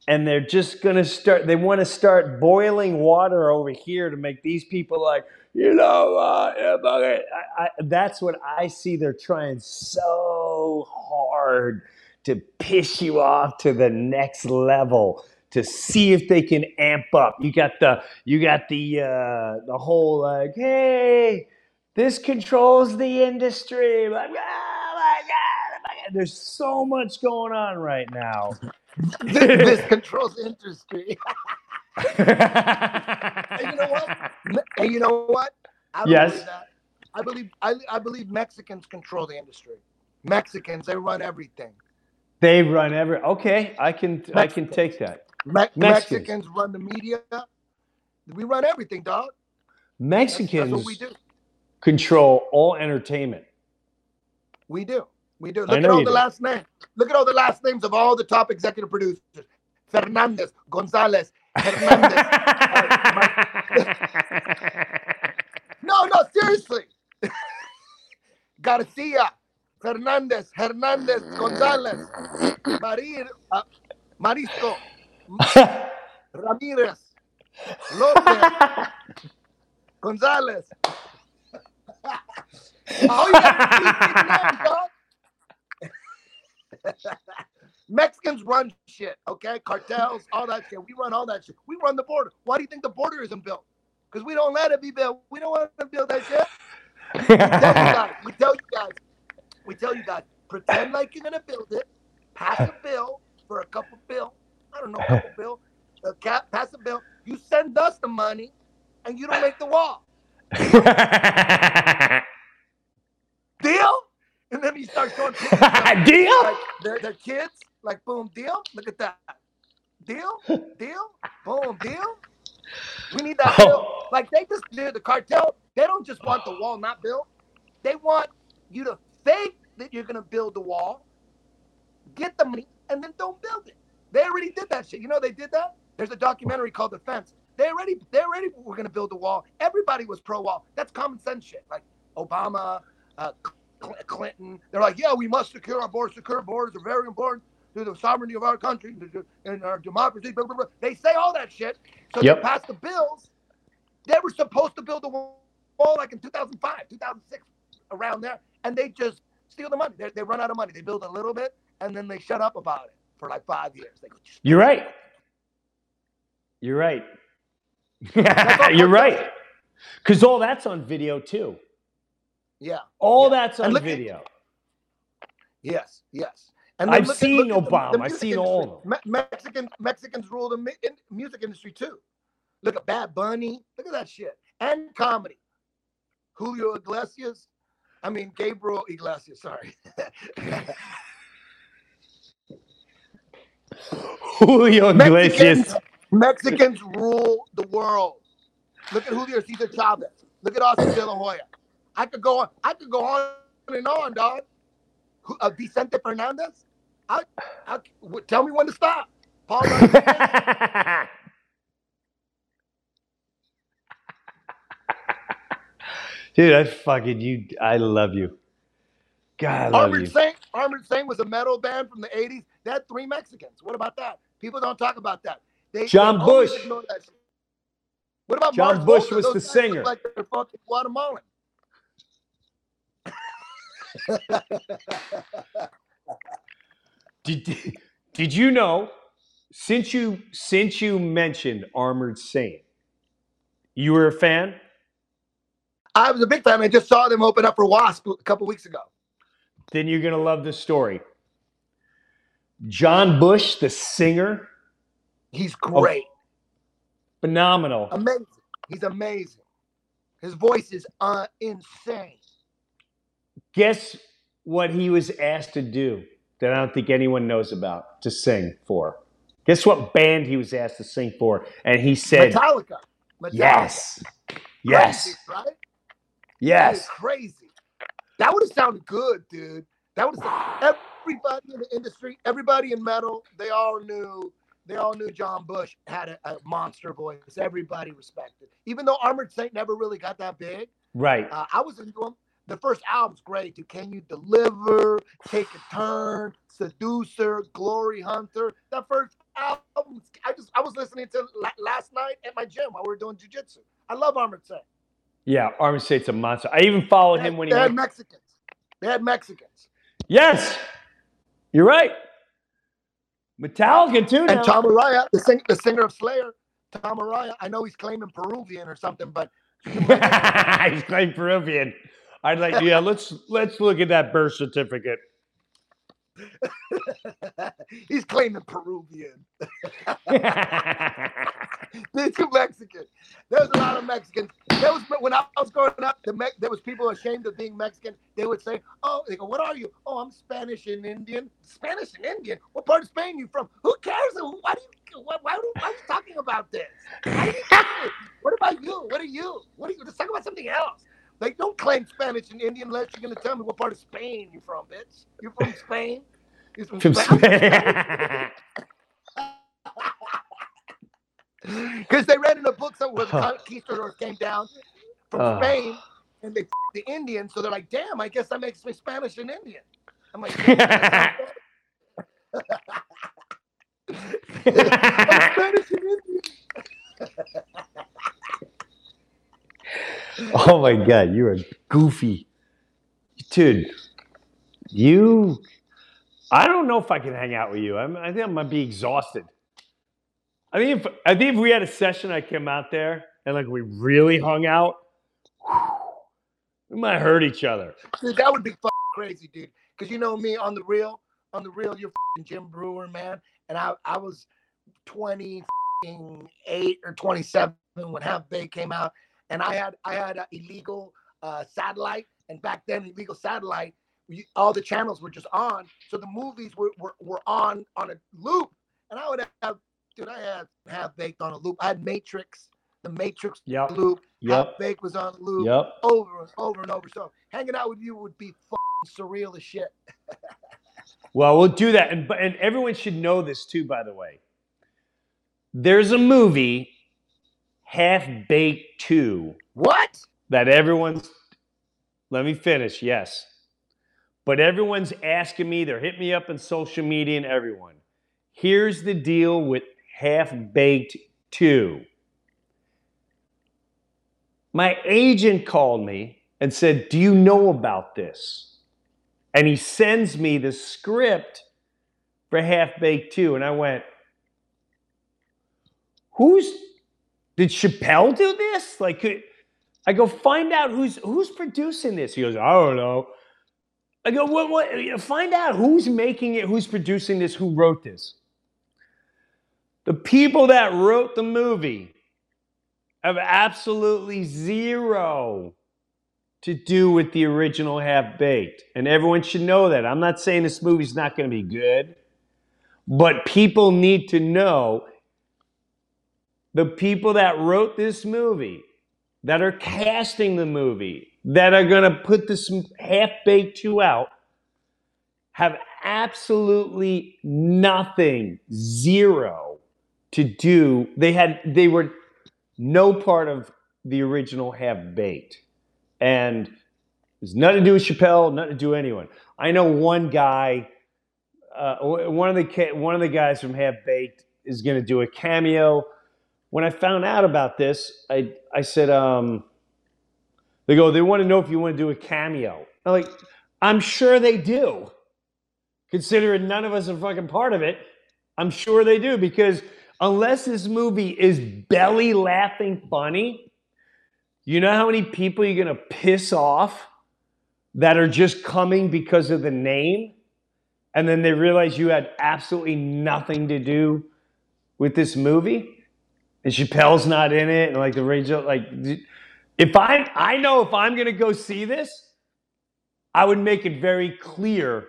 and they're just gonna start they want to start boiling water over here to make these people like you know uh. I, I, that's what i see they're trying so hard to piss you off to the next level to see if they can amp up you got the you got the uh the whole like hey this controls the industry like oh my god oh my God." there's so much going on right now this, this controls industry. and you know what? And you know what? I Yes. I believe I, I believe Mexicans control the industry. Mexicans, they run everything. They run every. Okay, I can I can take that. Me- Mexicans. Mexicans run the media. We run everything, dog. That's, Mexicans that's what we do. control all entertainment. We do. We do. Look at all the do. last names. Look at all the last names of all the top executive producers. Fernandez, Gonzalez, Hernandez. no, no, seriously. Garcia, Fernandez, Hernandez, Gonzalez, Marir, uh, Marisco, Ramirez, Lopez, Gonzalez. All you got to names, dog. Mexicans run shit, okay? Cartels, all that shit. We run all that shit. We run the border. Why do you think the border isn't built? Because we don't let it be built. We don't want to build that shit. We tell you guys. We tell you guys. We tell you guys. Pretend like you're gonna build it. Pass a bill for a couple bill. I don't know, couple bill. A cap, pass a bill. You send us the money, and you don't make the wall. Deal? And then he starts going showing pictures of, Deal? like their, their kids. Like boom, deal. Look at that. Deal, deal, boom, deal. We need that Oh. bill. Like they just did the cartel. They don't just want the wall not built. They want you to fake that you're gonna build the wall, get the money, and then don't build it. They already did that shit. You know they did that. There's a documentary called The Fence. They already, they already were gonna build the wall. Everybody was pro wall. That's common sense shit. Like Obama, uh, Clinton. They're like, yeah, we must secure our borders. Secure borders are very important to the sovereignty of our country and our democracy. Blah, blah, blah. They say all that shit. So Yep. they passed the bills. They were supposed to build the wall like in 2005, 2006, around there, and they just steal the money. They, they run out of money. They build a little bit, and then they shut up about it for like five years. They go, You're right. You're right. You're right. Because all that's on video too. Yeah, All Yeah. that's on look at- video. yes, yes. And I've look seen look at the- Obama. the I've seen all industry. Me- Mexican Mexicans rule the mi- in, music industry too. Look at Bad Bunny. Look at that shit. And comedy. Julio Iglesias. I mean Gabriel Iglesias. Sorry. Julio Iglesias. Mexicans, Mexicans rule the world. Look at Julio Cesar Chavez. Look at Austin De La Hoya. I could go on. I could go on and on, dog. Who- Uh, Vicente Fernandez. I, I, w- tell me when to stop. Paul. Dude, I fucking you. I love you. God, I love Armored you. Saint. Armored Saint was a metal band from the '80s. They had three Mexicans. What about that? People don't talk about that. They, John they Bush. ignore that shit. What about John Mars Bush was Those the singer. Like they're fucking Guatemalan. Did, did you know? Since you since you mentioned Armored Saint, you were a fan. I was a big fan. I just saw them open up for Wasp a couple weeks ago. Then you're gonna love this story. John Bush, the singer, He's great, phenomenal. amazing. He's amazing. His voice is uh, insane. Guess what he was asked to do that I don't think anyone knows about to sing for. Guess what band he was asked to sing for, and he said, Metallica. Metallica. "Yes, yes, Crazy, right? That yes." crazy. That would have sounded good, dude. That would have everybody in the industry, everybody in metal, they all knew. They all knew John Bush had a, a monster voice. Everybody respected. Even though Armored Saint never really got that big, Right. uh, I was into him. The first album's great, dude. Can you deliver? Take a turn. Seducer, Glory Hunter. That first album, I just I was listening to last night at my gym while we were doing jujitsu. I love Armored Saint. Yeah, Armored Saint's a monster. I even followed They him when he they had. Mexicans. They had Mexicans. Yes, you're right. Metallica too. And now. Tom Araya, the, sing, the singer of Slayer, Tom Araya. I know he's claiming Peruvian or something, but He's claiming Peruvian. I'd like, yeah. Let's let's look at that birth certificate. he's claiming Peruvian. They're too Mexican. There was a lot of Mexicans. There was when I was growing up. The Me- there was people ashamed of being Mexican. They would say, "Oh, they go, what are you? Oh, I'm Spanish and Indian. Spanish and Indian. What part of Spain are you from? Who cares? Why do you? Why, why, why are you talking about this? Why are you talking? What about you? What are you? What are you? Let's talk about something else. Like, don't claim Spanish and Indian unless you're gonna tell me what part of Spain you're from, bitch. You're from Spain. You're from, From Spain. Because they read in a book somewhere the conquistadors came down from Oh. Spain and they f- the Indians, so they're like, damn, I guess that makes me Spanish and Indian. I'm like, "Yeah, that sounds good." I'm Spanish and Indian. oh my god, you're goofy dude. You, I don't know if I can hang out with you. I'm, I think I might be exhausted. I think if I think if we had a session, I came out there and like we really hung out, we might hurt each other. Dude, that would be crazy, dude. Because you know me on the real, on the real, you're Jim Breuer, man. And I, I was 28 or 27 when Half Baked came out, and I had, I had an illegal uh, satellite, and back then illegal satellite we, all the channels were just on, so the movies were, were, were on on a loop, and I would have, dude, I had half baked on a loop. I had Matrix, the Matrix Yep. loop. Yep. Half baked was on loop Yep. over and over and over. So hanging out with you would be surreal as shit. Well, we'll do that, and but- and everyone should know this too. By the way, there's a movie, Half Baked Two, What? that everyone's. Let me finish. Yes, but everyone's asking me. They're hitting me up on social media and everyone. Here's the deal with Half Baked Two. My agent called me and said, "Do you know about this?" and he sends me the script for Half Baked 2. And I went, Who's did Chappelle do this? Like could, I go find out who's who's producing this. He goes, I don't know. I go, what what find out who's making it, who's producing this, who wrote this. The people that wrote the movie have absolutely zero to do with the original Half Baked. And everyone should know that. I'm not saying this movie's not going to be good, but people need to know the people that wrote this movie, that are casting the movie, that are going to put this Half Baked 2 out, have absolutely nothing, zero to do. They had, they were no part of the original Half Baked. And there's nothing to do with Chappelle, nothing to do with anyone. I know one guy, uh, one of the one of the guys from Half Baked is going to do a cameo. When I found out about this, I I said, um, they go, they want to know if you want to do a cameo. I'm like, I'm sure they do. Considering none of us are fucking part of it, I'm sure they do because unless this movie is belly laughing funny, you know how many people you're going to piss off that are just coming because of the name? And then they realize you had absolutely nothing to do with this movie? And Chappelle's not in it. And like the Rachel, like, if I, I know if I'm to go see this, I would make it very clear.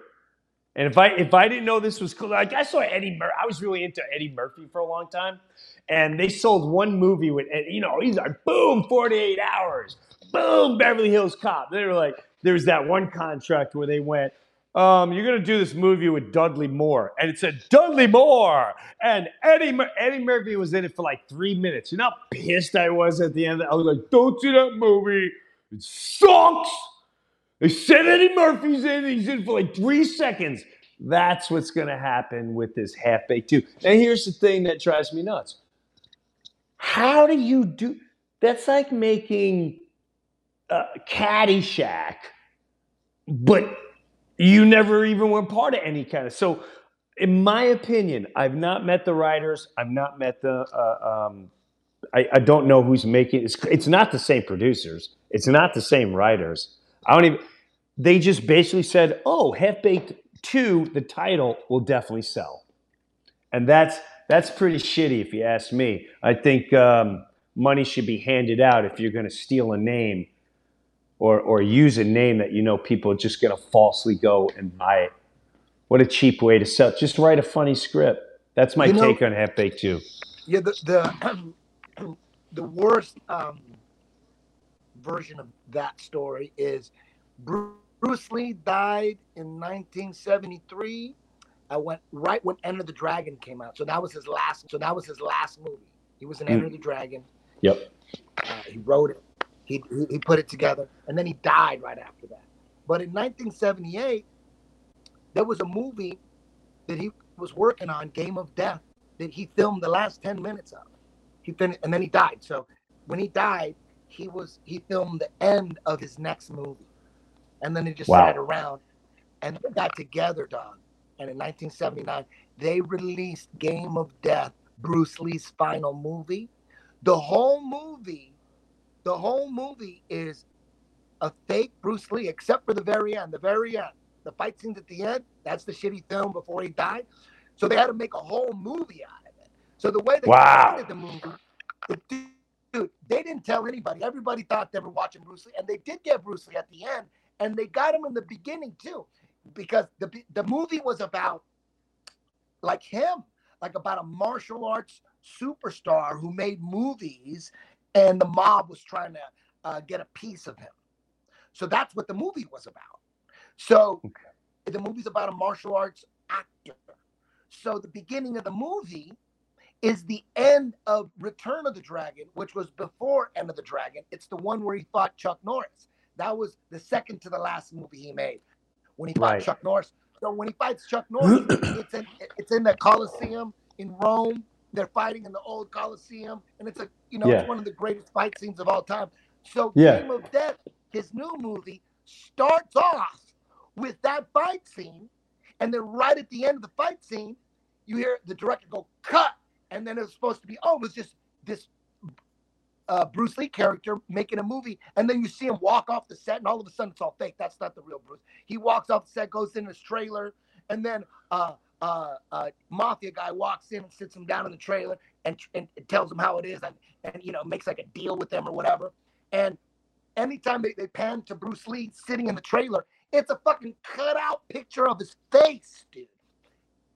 And if I if I didn't know this was cool, like I saw Eddie Murphy, I was really into Eddie Murphy for a long time, and they sold one movie with, you know, he's like, boom, 48 hours, boom, Beverly Hills Cop. They were like, there was that one contract where they went, um, you're gonna do this movie with Dudley Moore, and it said Dudley Moore, and Eddie Mur- Eddie Murphy was in it for like three minutes. You know how pissed I was at the end. I was like, don't see that movie. It sucks. They said Eddie Murphy's in. He's in for like three seconds. That's what's going to happen with this half baked too. And here's the thing that drives me nuts. How do you do? That's like making uh, Caddyshack, but you never even were part of any kind of. So, in my opinion, I've not met the writers. I've not met the. Uh, um, I, I don't know who's making. It's it's not the same producers. It's not the same writers. I don't even. They just basically said, "Oh, Half Baked Two, the title will definitely sell," and that's that's pretty shitty if you ask me. I think um, money should be handed out if you're going to steal a name or or use a name that you know people are just going to falsely go and buy it. What a cheap way to sell! Just write a funny script. That's my You know- take on Half Baked Two. Yeah, the the the worst um, version of that story is Bruce Lee died in 1973. I went right when Enter the Dragon came out, so that was his last. So that was his last movie. He was in Mm. Enter the Dragon. Yep. Uh, he wrote it. He, he he put it together, and then he died right after that. But in 1978, there was a movie that he was working on, Game of Death, that he filmed the last 10 minutes of. He finished, and then he died. So when he died, he was he filmed the end of his next movie, and then he just Wow. sat around and they got together, dog. And in 1979, they released Game of Death, Bruce Lee's final movie. The whole movie, the whole movie is a fake Bruce Lee, except for the very end. The very end, the fight scenes at the end. That's the shitty film before he died. So they had to make a whole movie out of it. So the way they Wow. created the movie, the dude, they didn't tell anybody. Everybody thought they were watching Bruce Lee, and they did get Bruce Lee at the end. and they got him in the beginning too, because the the movie was about like him, like about a martial arts superstar who made movies, and the mob was trying to uh, get a piece of him. So that's what the movie was about. So the movie's about a martial arts actor. So the beginning of the movie is the end of Return of the Dragon, which was before Enter the Dragon. It's the one where he fought Chuck Norris. That was the second to the last movie he made when he fought Right. Chuck Norris. So when he fights Chuck Norris, it's in it's in the Coliseum in Rome. They're fighting in the old Coliseum, and it's a you know Yeah. it's one of the greatest fight scenes of all time. So Yeah. Game of Death, his new movie, starts off with that fight scene, and then right at the end of the fight scene, you hear the director go cut, and then it's supposed to be oh, it was just this uh, Bruce Lee character making a movie, and then you see him walk off the set, and all of a sudden it's all fake. That's not the real Bruce. He walks off the set, goes in his trailer, and then uh, uh, uh, mafia guy walks in and sits him down in the trailer and, and tells him how it is, and, and you know makes like a deal with them or whatever. And anytime they, they pan to Bruce Lee sitting in the trailer, it's a fucking cutout picture of his face, dude.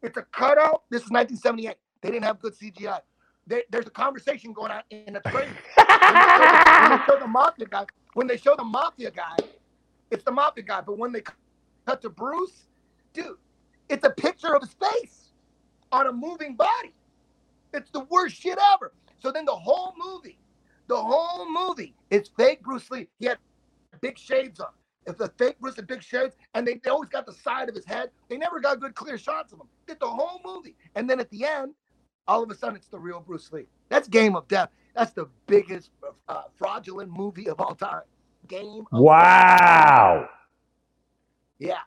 It's a cutout. This is 1978. They didn't have good CGI. There, there's a conversation going on in the trailer. when, they show when they show the mafia guy, when they show the mafia guy, it's the mafia guy. But when they cut to Bruce, dude, it's a picture of his face on a moving body. It's the worst shit ever. So then the whole movie, the whole movie is fake Bruce Lee. He had big shades on. It's a fake Bruce with big shades, and they, they always got the side of his head. They never got good clear shots of him. Did the whole movie, and then at the end, all of a sudden, it's the real Bruce Lee. That's Game of Death. That's the biggest uh, fraudulent movie of all time. Game. Of Wow. yeah.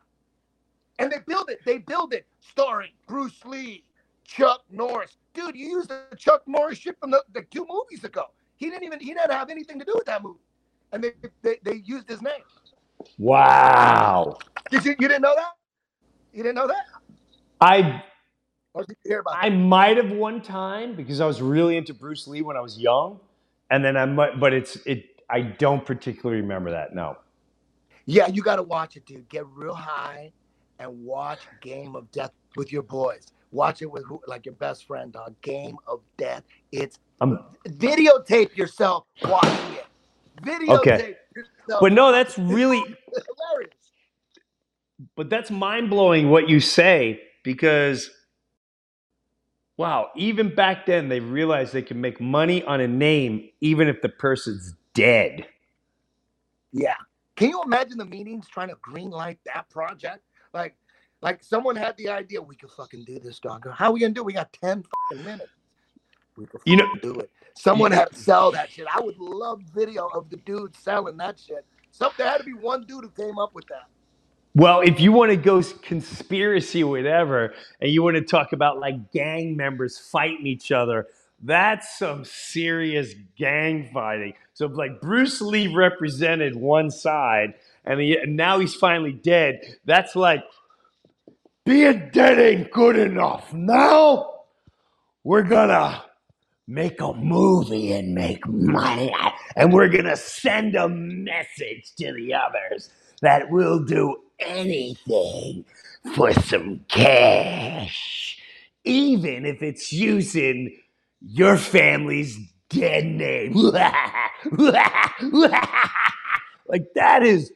And they build it. They build it starring Bruce Lee, Chuck Norris. Dude, you used the Chuck Norris shit from the, the two movies ago. He didn't even he didn't have anything to do with that movie. And they they, they used his name. Wow. Did you you didn't know that? You didn't know that? I Or did you hear about I might have one time because I was really into Bruce Lee when I was young, and then I might, but it's it. I don't particularly remember that. No. Yeah, you gotta watch it, dude. Get real high and watch Game of Death with your boys. Watch it with who, like your best friend, dog. Game of Death. It's I'm videotape yourself watching it. Videotape Okay. yourself. But no, that's really, hilarious. but that's mind blowing what you say because, wow, even back then they realized they could make money on a name even if the person's dead. Yeah. Can you imagine the meetings trying to green light that project? Like, like someone had the idea we could fucking do this, dog. How we gonna do? it? We got ten fucking minutes. We could You know- do it. Someone had to sell that shit. I would love video of the dude selling that shit. Some there had to be one dude who came up with that. Well, if you want to go conspiracy or whatever, and you want to talk about like gang members fighting each other, that's some serious gang fighting. So, like Bruce Lee represented one side, and, he, and now he's finally dead. That's like being dead ain't good enough. Now we're gonna make a movie and make money, and we're gonna send a message to the others that we'll do anything for some cash, even if it's using your family's dead name. like that is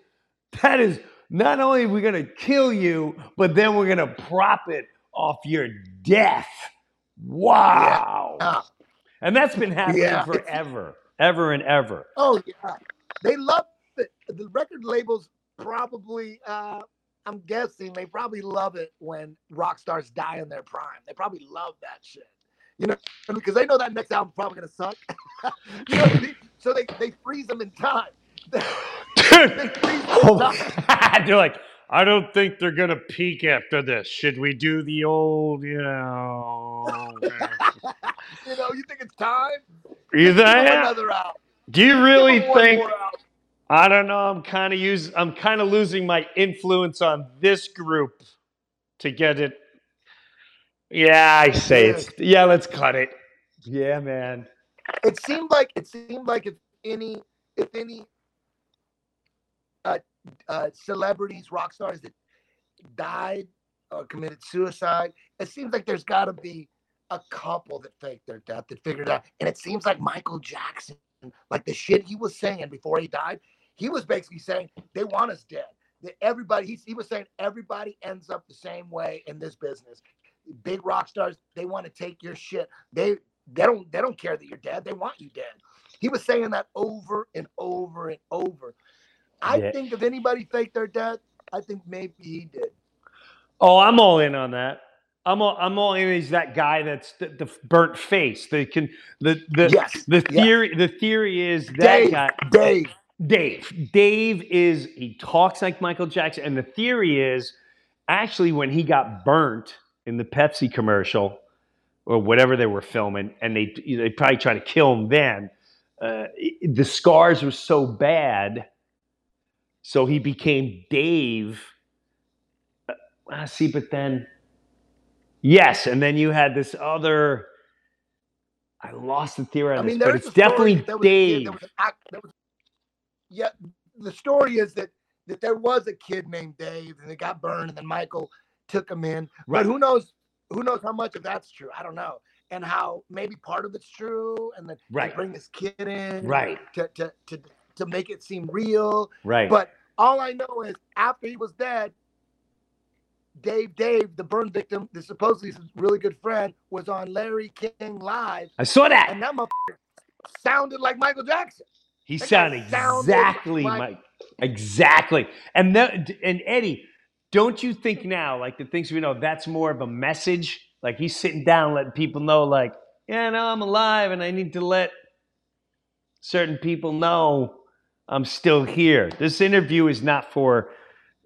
that is not only we're we gonna kill you, but then we're gonna prop it off your death. Wow. Yeah. And that's been happening Yeah. forever, ever and ever. Oh yeah, they love it. The record labels probably. uh I'm guessing they probably love it when rock stars die in their prime. They probably love that shit. You know, because they know that next album's probably gonna suck. you know I mean? So they they freeze them in time. they freeze them in time. they're like, I don't think they're gonna peak after this. Should we do the old, you know? you know, you think it's time? you think? another album. Do you really Give them one think? I don't know. I'm kind of use. I'm kind of losing my influence on this group to get it. Yeah, I say it's. Yeah, let's cut it. Yeah, man. It seemed like it seemed like if any if any uh, celebrities, rock stars that died or committed suicide. It seems like there's got to be a couple that faked their death that figured it out. And it seems like Michael Jackson, like the shit he was saying before he died, he was basically saying they want us dead. That everybody, he, he was saying everybody ends up the same way in this business. Big rock stars, they want to take your shit. They they don't they don't care that you're dead. They want you dead. He was saying that over and over and over. I Yeah. think if anybody faked their death, I think maybe he did. Oh, I'm all in on that. I'm all, I'm all in. He's that guy that's the, the burnt face. The can the the Yes, the yes. theory the theory is that Dave, guy Dave. Dave Dave is he talks like Michael Jackson, and the theory is actually when he got burnt in the Pepsi commercial or whatever they were filming, and they they probably tried to kill him then. Uh, the scars were so bad, so he became Dave. Uh, ah, see, but then, yes, and then you had this other. I lost the theory on I this, mean, but it's is a story definitely was Dave. there was an act- there was- yeah, the story is that that there was a kid named Dave, and it got burned, and then Michael took him in. Right. But who knows? Who knows how much of that's true? I don't know. And how maybe part of it's true, and then Right. bring this kid in, Right. to to to to make it seem real. Right. But all I know is after he was dead, Dave, Dave, the burn victim, the supposedly his really good friend, was on Larry King live, I saw that. and that motherfucker sounded like Michael Jackson. He sounded exactly like- Mike. Exactly. And that, and Eddie, don't you think now, like the things we know, that's more of a message? Like he's sitting down, letting people know, like, yeah, no, I'm alive, and I need to let certain people know I'm still here. This interview is not for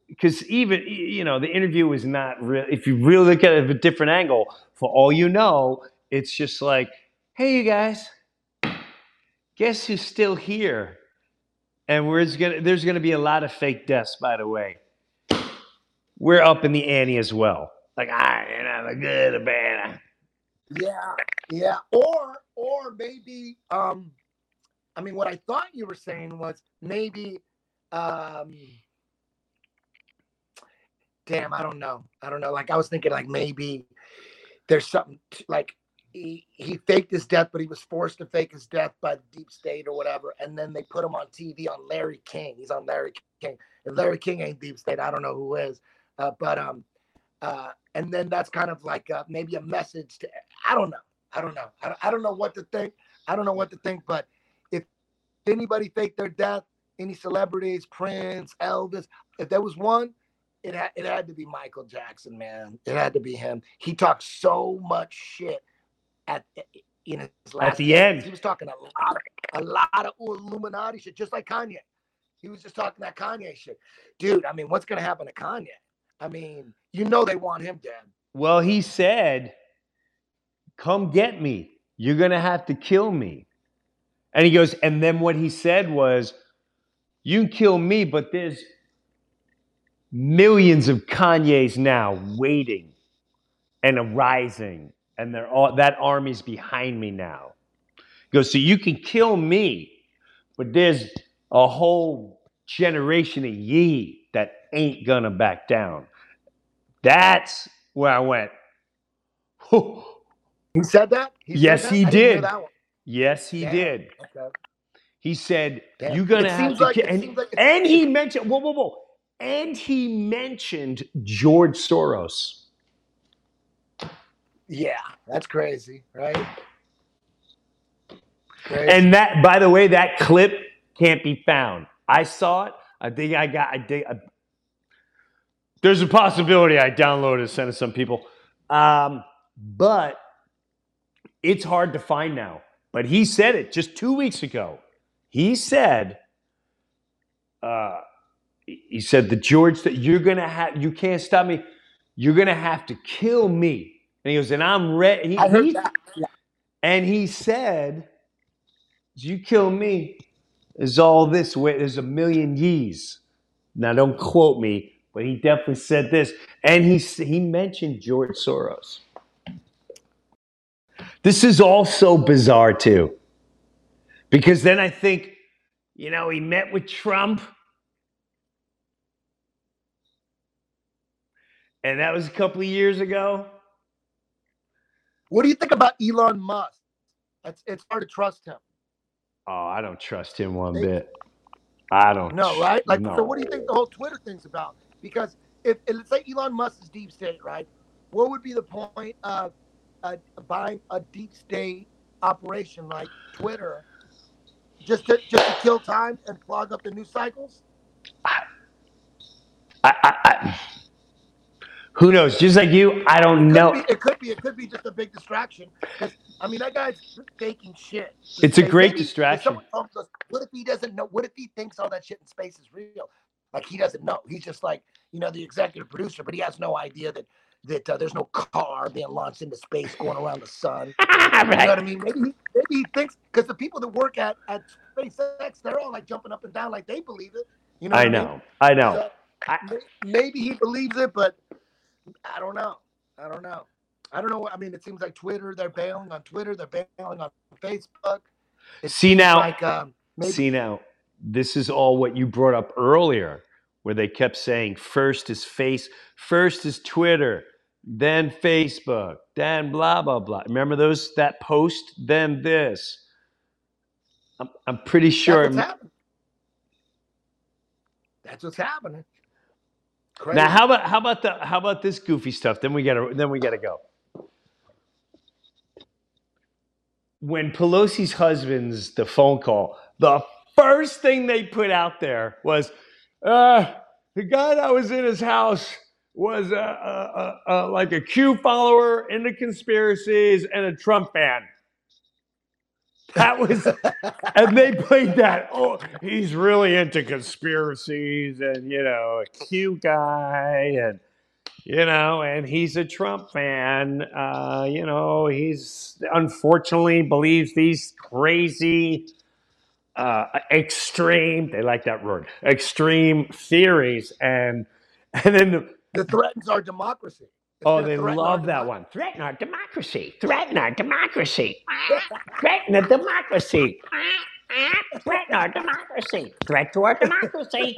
because even you know the interview is not real. If you really look at it a different angle, for all you know, it's just like, hey, you guys, guess who's still here? And we're gonna, there's to be a lot of fake deaths, by the way. We're up in the ante as well. Like, I have a good or bad. Yeah, yeah. Or or maybe um I mean what I thought you were saying was maybe um damn, I don't know. I don't know. Like I was thinking like maybe there's something like he, he faked his death, but he was forced to fake his death by the deep state or whatever. And then they put him on TV on Larry King. He's on Larry King. If Larry King ain't deep state, I don't know who is. Uh, but um uh, and then that's kind of like uh, maybe a message to I don't know. I don't know. I don't, I don't know what to think. I don't know what to think. But anybody fake their death, any celebrities, Prince, Elvis, if there was one, it had it had to be Michael Jackson, man. It had to be him. He talked so much shit at in his last the days. end. He was talking a lot, of, a lot of Illuminati shit, just like Kanye. He was just talking that Kanye shit, dude. I mean, what's gonna happen to Kanye? I mean, you know they want him dead. Well, he said, Come get me. You're going to have to kill me. And he goes, And then what he said was, You can kill me, but there's millions of Kanye's now waiting and arising. And they're all, that army's behind me now. He goes, So you can kill me, but there's a whole generation of ye that ain't gonna back down. That's where I went. He said that. He said yes, that? he hear that. Yes, he Damn. did. Okay. He said, Damn. "You're gonna It have seems to." like- ki-" it and, seems like and he mentioned whoa, whoa, whoa, and he mentioned George Soros. Yeah, that's crazy, right? Crazy. And that, by the way, that clip can't be found. I saw it. I think I got. I think. I, there's a possibility I downloaded and sent it to some people, um, but it's hard to find now. But he said it just two weeks ago. He said, uh, he said the George that you're gonna have, you can't stop me. You're gonna have to kill me. And he goes, and I'm ready. He, I heard he- that. Yeah. and he said, You kill me, there's all this way, there's a million yees. Now, don't quote me, but he definitely said this. And he, he mentioned George Soros. This is also bizarre, too. Because then I think, you know, he met with Trump. And that was a couple of years ago. What do you think about Elon Musk? It's, it's hard to trust him. Oh, I don't trust him one they, bit. I don't know, right? Like, no. so what do you think the whole Twitter thing's about? Because if, if let's say Elon Musk is deep state, right? What would be the point of uh, buying a deep state operation like Twitter, just to just to kill time and clog up the news cycles? I, I, I, who knows? Just like you, I don't Could know. be, it could be. It could be just a big distraction. I mean, that guy's faking shit. It's a great maybe distraction. us, What if he doesn't know? What if he thinks all that shit in space is real? Like he doesn't know. He's just like you know the executive producer, but he has no idea that that uh, there's no car being launched into space going around the sun. You know what I mean? Maybe he, maybe he thinks because the people that work at at SpaceX, they're all like jumping up and down like they believe it. You know? I know. mean? I know. So, may- maybe he believes it, but I don't know. I don't know. I don't know. I mean, it seems like Twitter. They're bailing on Twitter. They're bailing on Facebook. It See now- like um, maybe See now, this is all what you brought up earlier, where they kept saying first is face, first is Twitter, then Facebook, then blah blah blah. Remember those that post, then this. I'm, I'm pretty that's sure. what's happening. That's what's happening. Crazy. Now, how about how about the how about this goofy stuff? Then we gotta then we gotta go. When Pelosi's husband's the phone call, the first thing they put out there was, uh, the guy that was in his house was uh, uh, uh, like a Q follower into conspiracies and a Trump fan. That was, and they played that. Oh, he's really into conspiracies and, you know, a Q guy and, you know, and he's a Trump fan. Uh, you know, he's unfortunately believes these crazy, uh, extreme, they like that word, extreme theories. And, and then the, that threatens our democracy. It's Oh, they love that democ- one. Threaten our democracy. Threaten our democracy. Threaten the democracy. Threaten our democracy. Threat to our democracy.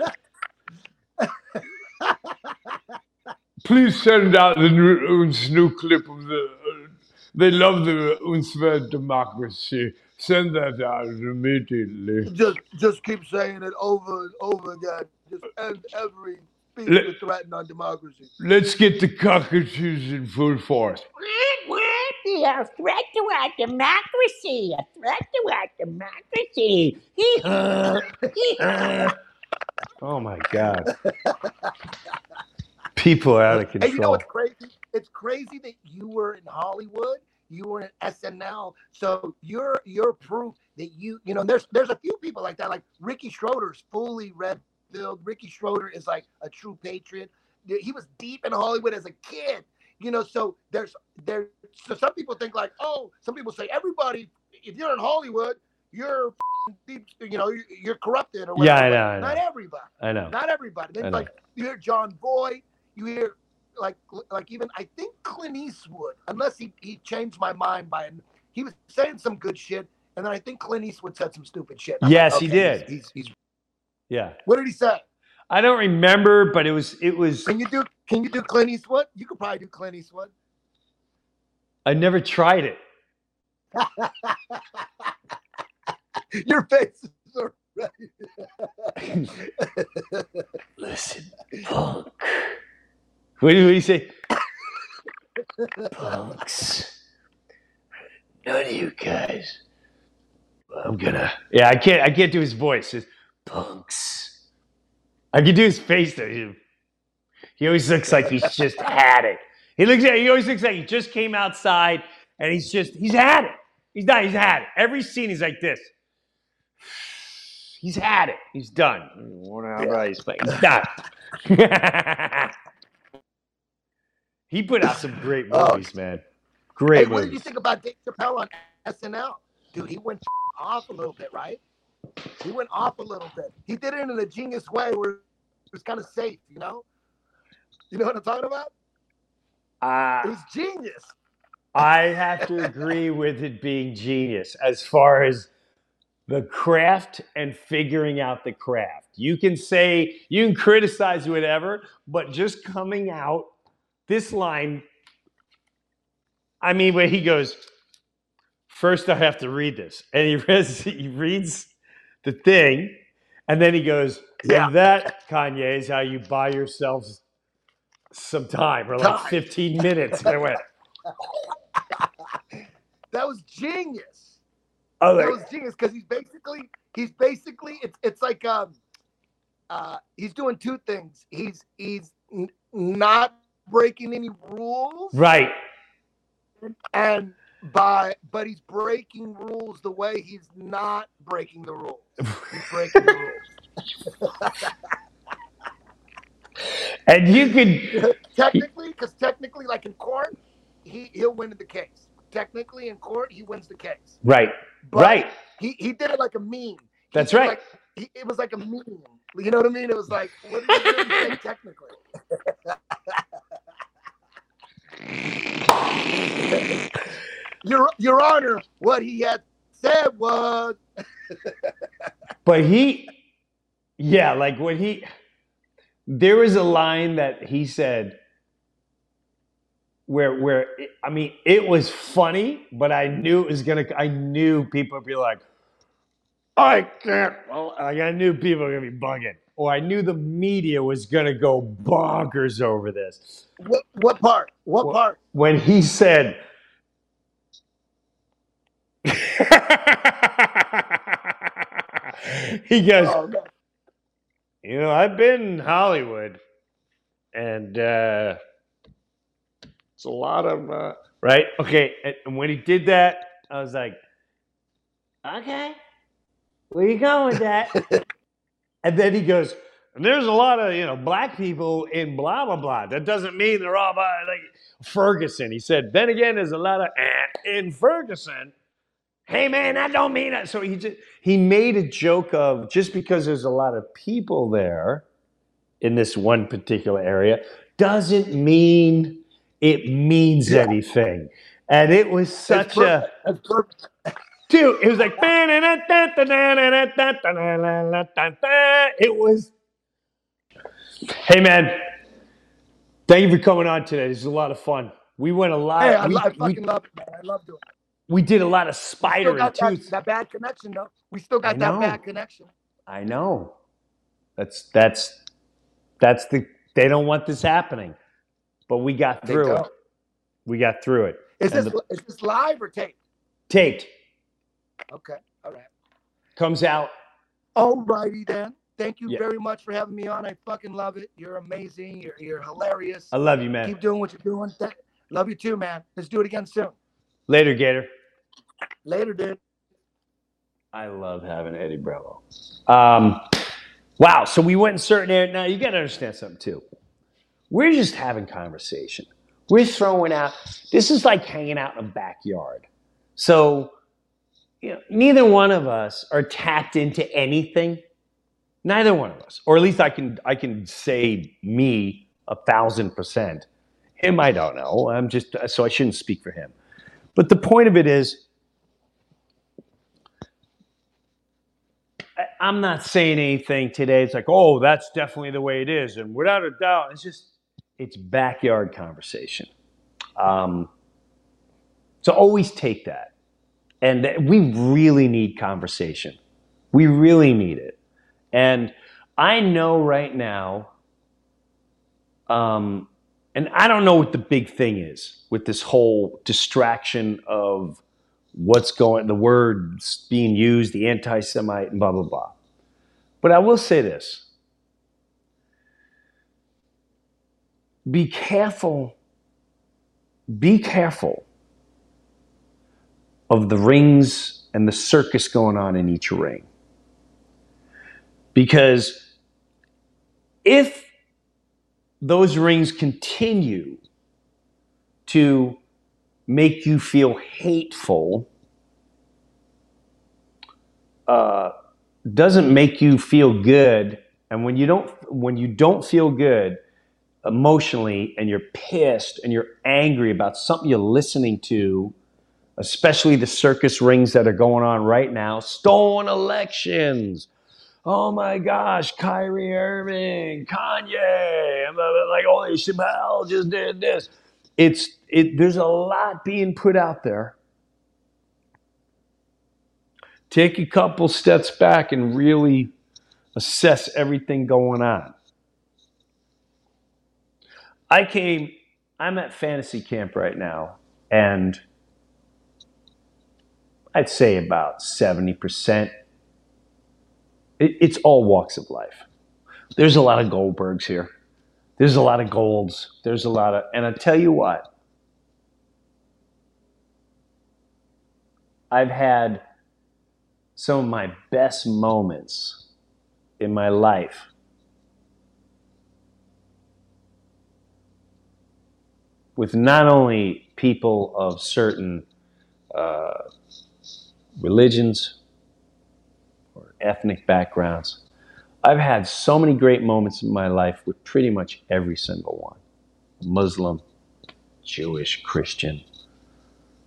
Please send out the new, uns new clip of the. Uh, they love the Unsver democracy. Send that out immediately. Just just keep saying it over and over again. Just end every speech Let- to threaten our democracy. Let's get the cockatoos in full force. A threat to our democracy. A threat to our democracy. Hee-haw. Hee-haw. Oh my God. People are out of Hey, you know what's crazy? It's crazy that you were in Hollywood, you were in SNL, so you're you're proof that you you know there's there's a few people like that. Like Ricky Schroder's fully red filled. Ricky Schroder is like a true patriot. He was deep in Hollywood as a kid, you know. So there's there. So some people think like, oh, some people say everybody. If you're in Hollywood, you're deep. You know, you're, you're corrupted or whatever. Yeah, I know, I Not know. everybody. I know. Not everybody. Then like you hear Jon Voight, you hear like like even I think Clint Eastwood, unless he, he changed my mind by he was saying some good shit, and then I think Clint Eastwood said some stupid shit. I'm like, Yes, he did. He's, he's, he's Yeah. what did he say? I don't remember, but it was it was Can you do can you do Clint Eastwood? You could probably do Clint Eastwood. I never tried it. Your face is already. Listen, punk. What do you say? Punks. None of you guys. I'm gonna. Yeah, I can't. I can't do his voice. It's punks. I can do his face though. He, he always looks like he's just had it. He looks. He always looks like he just came outside and he's just. He's had it. He's done. He's had it. Every scene he's like this. He's had it. He's done. He's, he's done. he put out some great Oh. movies, man. Hey, movies. what did you think about Dave Chappelle on SNL? Dude, he went off a little bit, right? He went off a little bit. He did it in a genius way where it was kind of safe, you know? You know what I'm talking about? Uh, It was genius. I have to agree with it being genius as far as the craft and figuring out the craft. You can say, you can criticize whatever, but just coming out this line, I mean, where he goes, first I have to read this. And he reads, he reads the thing, and then he goes, Yeah. and that, Kanye, is how you buy yourselves some time, or like Time. 15 minutes. And I went, That was genius. oh, That was genius because he's basically he's basically it's it's like um uh he's doing two things. He's he's n- not breaking any rules right. and by but he's breaking rules the way he's not breaking the rules. He's breaking the rules. And you could, technically, because technically, like in court, he he'll win the case. Technically, in court, he wins the case. right, But right. He he did it like a meme. That's right. Like, he, it was like a meme. You know what I mean? It was like what did he really say technically? Your Your Honor, what he had said was But he, yeah, like when he, there was a line that he said where, where, I mean, it was funny, but I knew it was gonna, I knew people would be like, I can't, well, like I knew people were gonna be bugging, or I knew the media was gonna go bonkers over this. what what part? What Well- part? When he said, he goes, Oh, no. You know, I've been in Hollywood, and uh, it's a lot of uh, right. Okay, and, and when he did that, I was like, "Okay, where you going with that?" and then he goes, "And there's a lot of you know black people in blah blah blah. That doesn't mean they're all by like Ferguson." He said, "Then again, there's a lot of eh, in Ferguson." Hey man, that don't mean it. So he just he made a joke of just because there's a lot of people there in this one particular area doesn't mean it means anything. And it was such a dude, it was like it was Hey man, thank you for coming on today. This is a lot of fun. We went a lot. Hey, I, we, I we- fucking love it, man. I love doing it. We did a lot of We spider still and got that, tooth. that bad connection though. We still got that bad connection. I know. That's that's that's the they don't want this happening. But we got through it. We got through it. Is And this the- is this live or taped? Taped Okay, all right. comes out. Alrighty then. Thank you Yeah. very much for having me on. I fucking love it. You're amazing. You're you're hilarious. I love you, man. Keep doing what you're doing. Love you too, man. Let's do it again soon. Later, Gator. Later, dude. I love having Eddie Bravo. Um, wow. So we went in certain areas. Now you got to understand something too. We're just having conversation. We're throwing out. This is like hanging out in a backyard. So, you know, neither one of us are tapped into anything. Neither one of us, or at least I can I can say me a thousand percent. Him, I don't know. I'm just so I shouldn't speak for him. But the point of it is, I'm not saying anything today. It's like, oh, that's definitely the way it is, and without a doubt, it's just it's backyard conversation. Um, so always take that, and we really need conversation. We really need it, and I know right now. Um, and I don't know what the big thing is with this whole distraction of what's going, the words being used, the anti-Semite, and blah blah blah. But I will say this: be careful. Be careful of the rings and the circus going on in each ring, because if those rings continue to make you feel hateful, uh, doesn't make you feel good. And when you don't, when you don't feel good emotionally, and you're pissed and you're angry about something you're listening to, especially the circus rings that are going on right now, stolen elections. oh my gosh, Kyrie Irving, Kanye, like oh Chappelle just did this. It's it. There's a lot being put out there. Take a couple steps back and really assess everything going on. I came. I'm at fantasy camp right now, and I'd say about 70%. It, it's all walks of life. There's a lot of Goldbergs here. There's a lot of golds. There's a lot of, and I tell you what, I've had some of my best moments in my life with not only people of certain uh, religions or ethnic backgrounds. I've had so many great moments in my life with pretty much every single one Muslim, Jewish, Christian,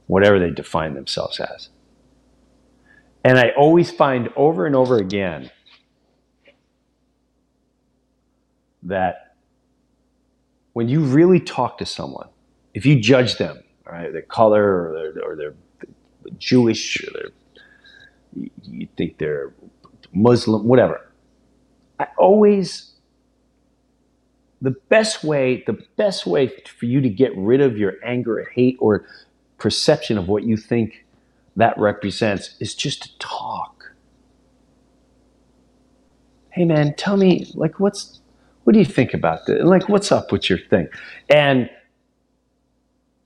whatever they define themselves as. And I always find over and over again that when you really talk to someone, if you judge them, right, their color or their, or their Jewish, or their you think they're Muslim, whatever. I always the best way, the best way for you to get rid of your anger, hate, or perception of what you think that represents is just to talk. Hey man, tell me, like, what's what do you think about this? Like, what's up with your thing? And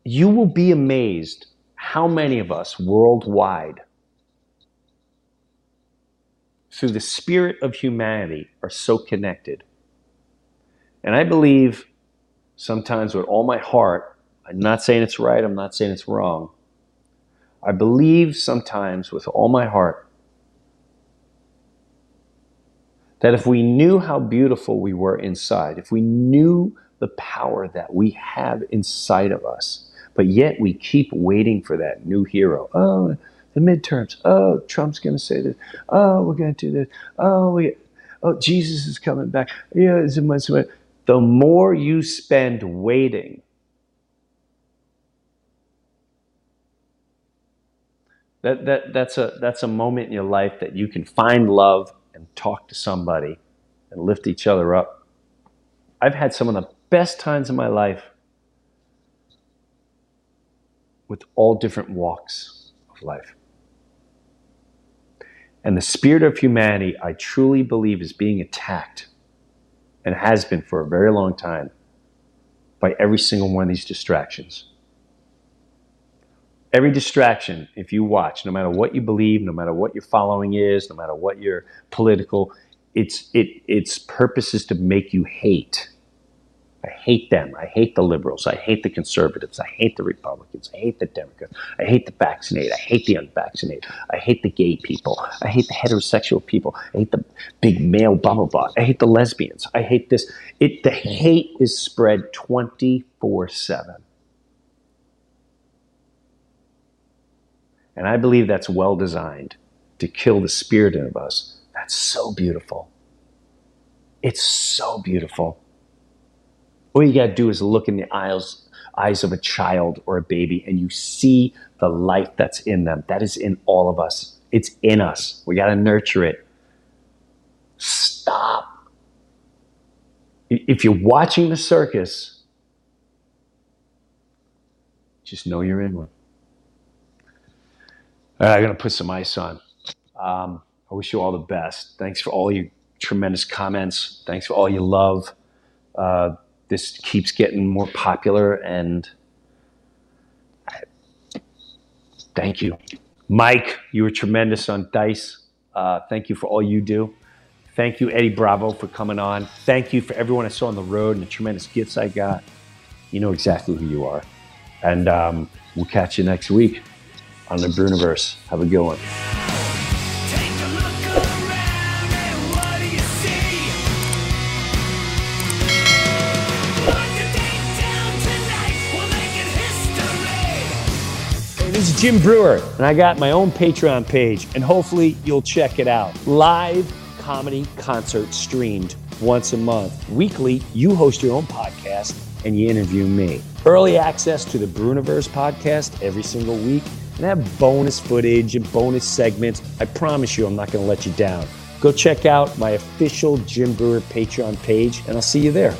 you will be amazed how many of us worldwide through the spirit of humanity are so connected. And I believe sometimes with all my heart, I'm not saying it's right, I'm not saying it's wrong. I believe sometimes with all my heart that if we knew how beautiful we were inside, if we knew the power that we have inside of us, but yet we keep waiting for that new hero. Oh, the midterms. Oh, Trump's going to say this. Oh, we're going to do this. Oh, we, oh, Jesus is coming back. Yeah, it's a the more you spend waiting, that, that, that's, a, that's a moment in your life that you can find love and talk to somebody and lift each other up. I've had some of the best times in my life with all different walks of life. And the spirit of humanity, I truly believe, is being attacked and has been for a very long time by every single one of these distractions. Every distraction, if you watch, no matter what you believe, no matter what your following is, no matter what your political, it's it its purpose is to make you hate I hate them. I hate the liberals. I hate the conservatives. I hate the Republicans. I hate the Democrats. I hate the vaccinated. I hate the unvaccinated. I hate the gay people. I hate the heterosexual people. I hate the big male blah blah blah. I hate the lesbians. I hate this. It the hate is spread twenty four seven. And I believe that's well designed to kill the spirit of us. That's so beautiful. It's so beautiful. All you got to do is look in the eyes, eyes of a child or a baby and you see the life that's in them. That is in all of us. It's in us. We got to nurture it. Stop. If you're watching the circus, just know you're in one. All right, I'm going to put some ice on. Um, I wish you all the best. Thanks for all your tremendous comments. Thanks for all your love. Uh, this keeps getting more popular and thank you. Mike you were tremendous on dice. Uh, thank you for all you do. Thank you eddie bravo for coming on. Thank you for everyone i saw on the road and the tremendous gifts i got. You know exactly who you are. And um, we'll catch you next week on the Breuniverse. Have a good one. Is Jim Breuer, and I got my own Patreon page, and hopefully you'll check it out. Live comedy concert streamed once a month. Weekly, you host your own podcast and you interview me. Early access to the Breuniverse podcast every single week and I have bonus footage and bonus segments. I promise you, I'm not going to let you down. Go check out my official Jim Breuer Patreon page, and I'll see you there.